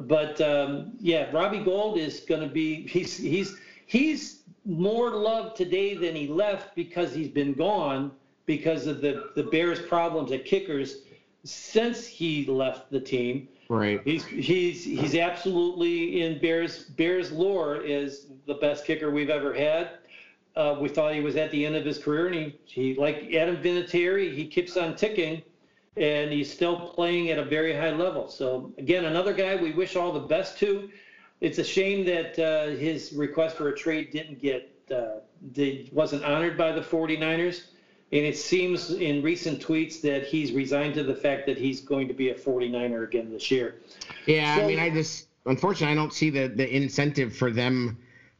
Speaker 2: but um, yeah, Robbie Gould is going to be he's he's he's more loved today than he left because he's been gone because of the the Bears' problems at kickers since he left the team.
Speaker 1: Right.
Speaker 2: He's he's he's absolutely in Bears Bears lore is the best kicker we've ever had. Uh, we thought he was at the end of his career, and he, he like Adam Vinatieri, he keeps on ticking and he's still playing at a very high level. So again, another guy we wish all the best to. It's a shame that uh, his request for a trade didn't get uh, wasn't honored by the 49ers. And it seems in recent tweets that he's resigned to the fact that he's going to be a 49er again this year.
Speaker 1: Yeah, so, I mean, I just unfortunately I don't see the the incentive for them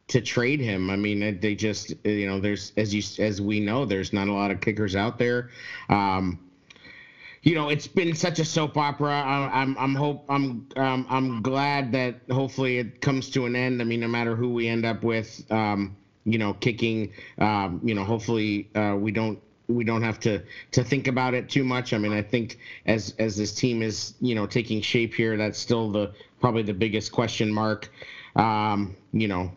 Speaker 1: to trade him. I mean, they just you know, there's as you as we know, there's not a lot of kickers out there. Um, you know, it's been such a soap opera. I, am I'm hope I'm um, I'm glad that hopefully it comes to an end. I mean, no matter who we end up with, um, you know, kicking, um, you know, hopefully uh, we don't we don't have to to think about it too much. I mean, I think as as this team is you know taking shape here, that's still the probably the biggest question mark. Um, you know,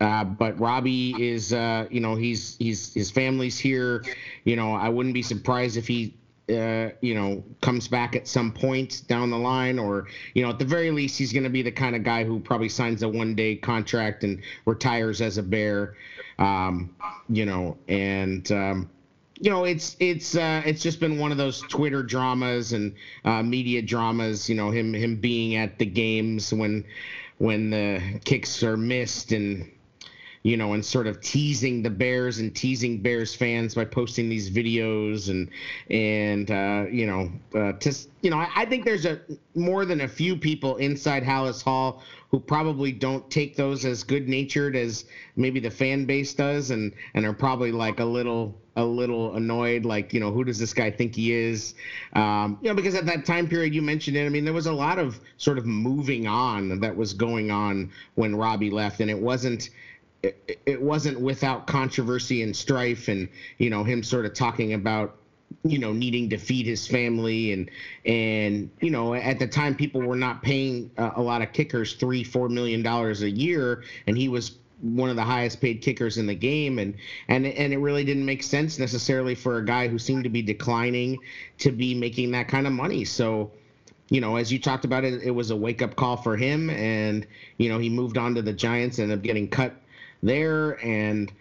Speaker 1: uh, but Robbie is, uh, you know, he's he's his family's here. You know, I wouldn't be surprised if he uh, you know, comes back at some point down the line, or you know, at the very least, he's going to be the kind of guy who probably signs a one-day contract and retires as a Bear. Um, you know, and um, you know, it's it's uh, it's just been one of those Twitter dramas and uh, media dramas. You know, him him being at the games when when the kicks are missed and you know, and sort of teasing the Bears and teasing Bears fans by posting these videos and and uh, you know, uh, just you know, I, I, think there's a more than a few people inside Halas Hall who probably don't take those as good natured as maybe the fan base does, and and are probably like a little a little annoyed, like you know, who does this guy think he is? Um, you know, because at that time period you mentioned it, I mean, there was a lot of sort of moving on that was going on when Robbie left, and it wasn't it, it wasn't without controversy and strife and you know him sort of talking about you know needing to feed his family and and you know at the time people were not paying a, lot of kickers three four million dollars a year and he was one of the highest paid kickers in the game and and and it really didn't make sense necessarily for a guy who seemed to be declining to be making that kind of money. So you know, as you talked about it, it was a wake up call for him, and you know he moved on to the Giants and ended up getting cut there and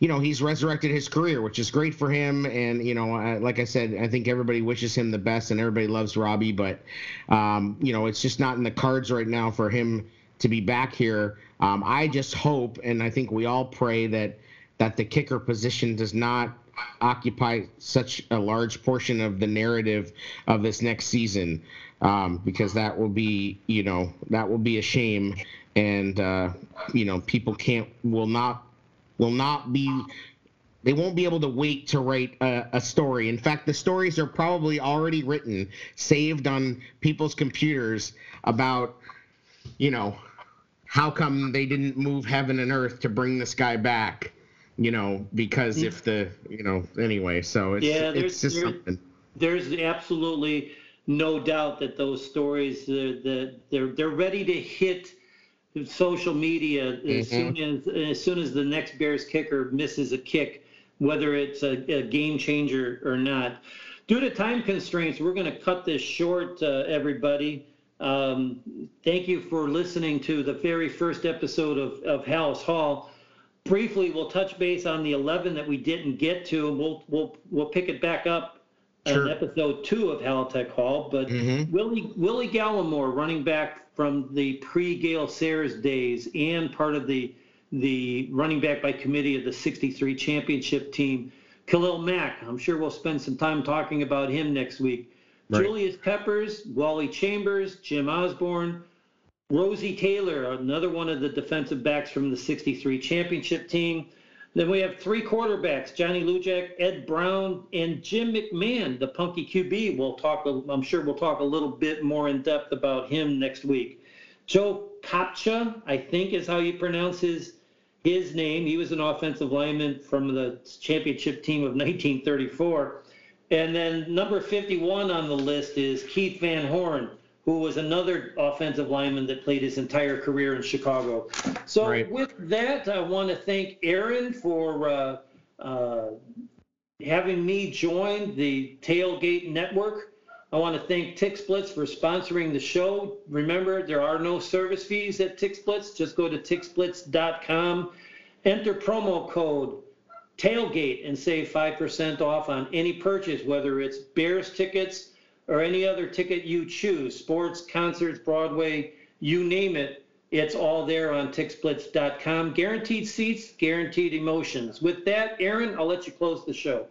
Speaker 1: you know he's resurrected his career which is great for him and you know like i said i think everybody wishes him the best and everybody loves robbie but um, you know it's just not in the cards right now for him to be back here. Um, i just hope and i think we all pray that that the kicker position does not occupy such a large portion of the narrative of this next season um, because that will be you know that will be a shame and uh, you know people can't will not will not be they won't be able to wait to write a, a, story. In fact, the stories are probably already written, saved on people's computers about, you know, how come they didn't move heaven and earth to bring this guy back, you know, because if the, you know, anyway, so it's,
Speaker 2: yeah,
Speaker 1: it's just
Speaker 2: there's,
Speaker 1: something.
Speaker 2: There's absolutely no doubt that those stories, uh, that they're, they're ready to hit social media as mm-hmm. soon as as soon as the next Bears kicker misses a kick whether it's a, a game changer or not. Due to time constraints, we're going to cut this short, uh, everybody. Um, thank you for listening to the very first episode of, of Halas Hall. Briefly, we'll touch base on the 11 that we didn't get to, and we'll we'll we'll pick it back up sure. in episode two of Halatek Hall. But mm-hmm. Willie Willie Galimore, running back from the pre-Gale Sayers days, and part of the the running back by committee of the 63 championship team. Khalil Mack, I'm sure we'll spend some time talking about him next week. Right. Julius Peppers, Wally Chambers, Jim Osborne, Rosie Taylor, another one of the defensive backs from the 63 championship team. Then we have three quarterbacks, Johnny Lujack, Ed Brown, and Jim McMahon, the punky QB. We'll talk, I'm sure we'll talk a little bit more in depth about him next week. Joe Kopcha, I think is how you pronounce his his name. He was an offensive lineman from the championship team of 1934. And then number 51 on the list is Keith Van Horne, who was another offensive lineman that played his entire career in Chicago. So right. with that, I want to thank Aaron for uh, uh, having me join the Tailgate Network. I want to thank TixBlitz for sponsoring the show. Remember, there are no service fees at TixBlitz. Just go to tixblitz.com, enter promo code tailgate, and save 5% off on any purchase, whether it's Bears tickets or any other ticket you choose sports, concerts, Broadway, you name it. It's all there on tixblitz.com. Guaranteed seats, guaranteed emotions. With that, Aaron, I'll let you close the show.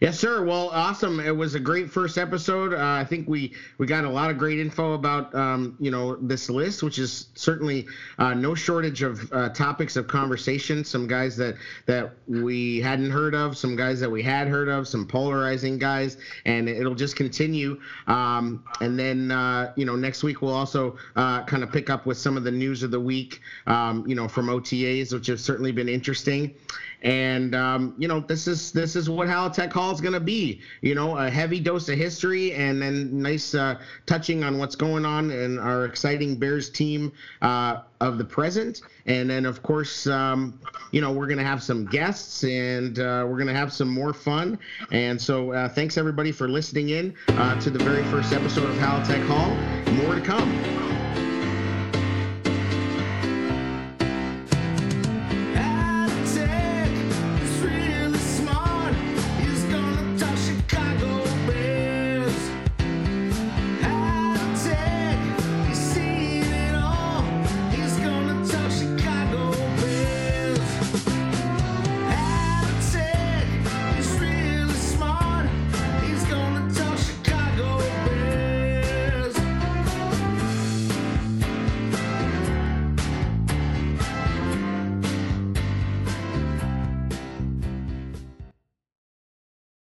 Speaker 1: Yes, sir. Well, awesome. It was a great first episode. Uh, I think we we got a lot of great info about um, you know this list, which is certainly uh, no shortage of uh, topics of conversation. Some guys that that we hadn't heard of, some guys that we had heard of, some polarizing guys, and it'll just continue. Um, and then uh, you know next week we'll also uh, kind of pick up with some of the news of the week. Um, you know from OTAs, which have certainly been interesting. And um, you know, this is this is what Halatek Hall is going to be. You know, a heavy dose of history and then nice uh, touching on what's going on in our exciting Bears team uh, of the present. And then, of course, um, you know, we're going to have some guests and uh, we're going to have some more fun. And so, uh, thanks everybody for listening in uh, to the very first episode of Halatek Hall. More to come.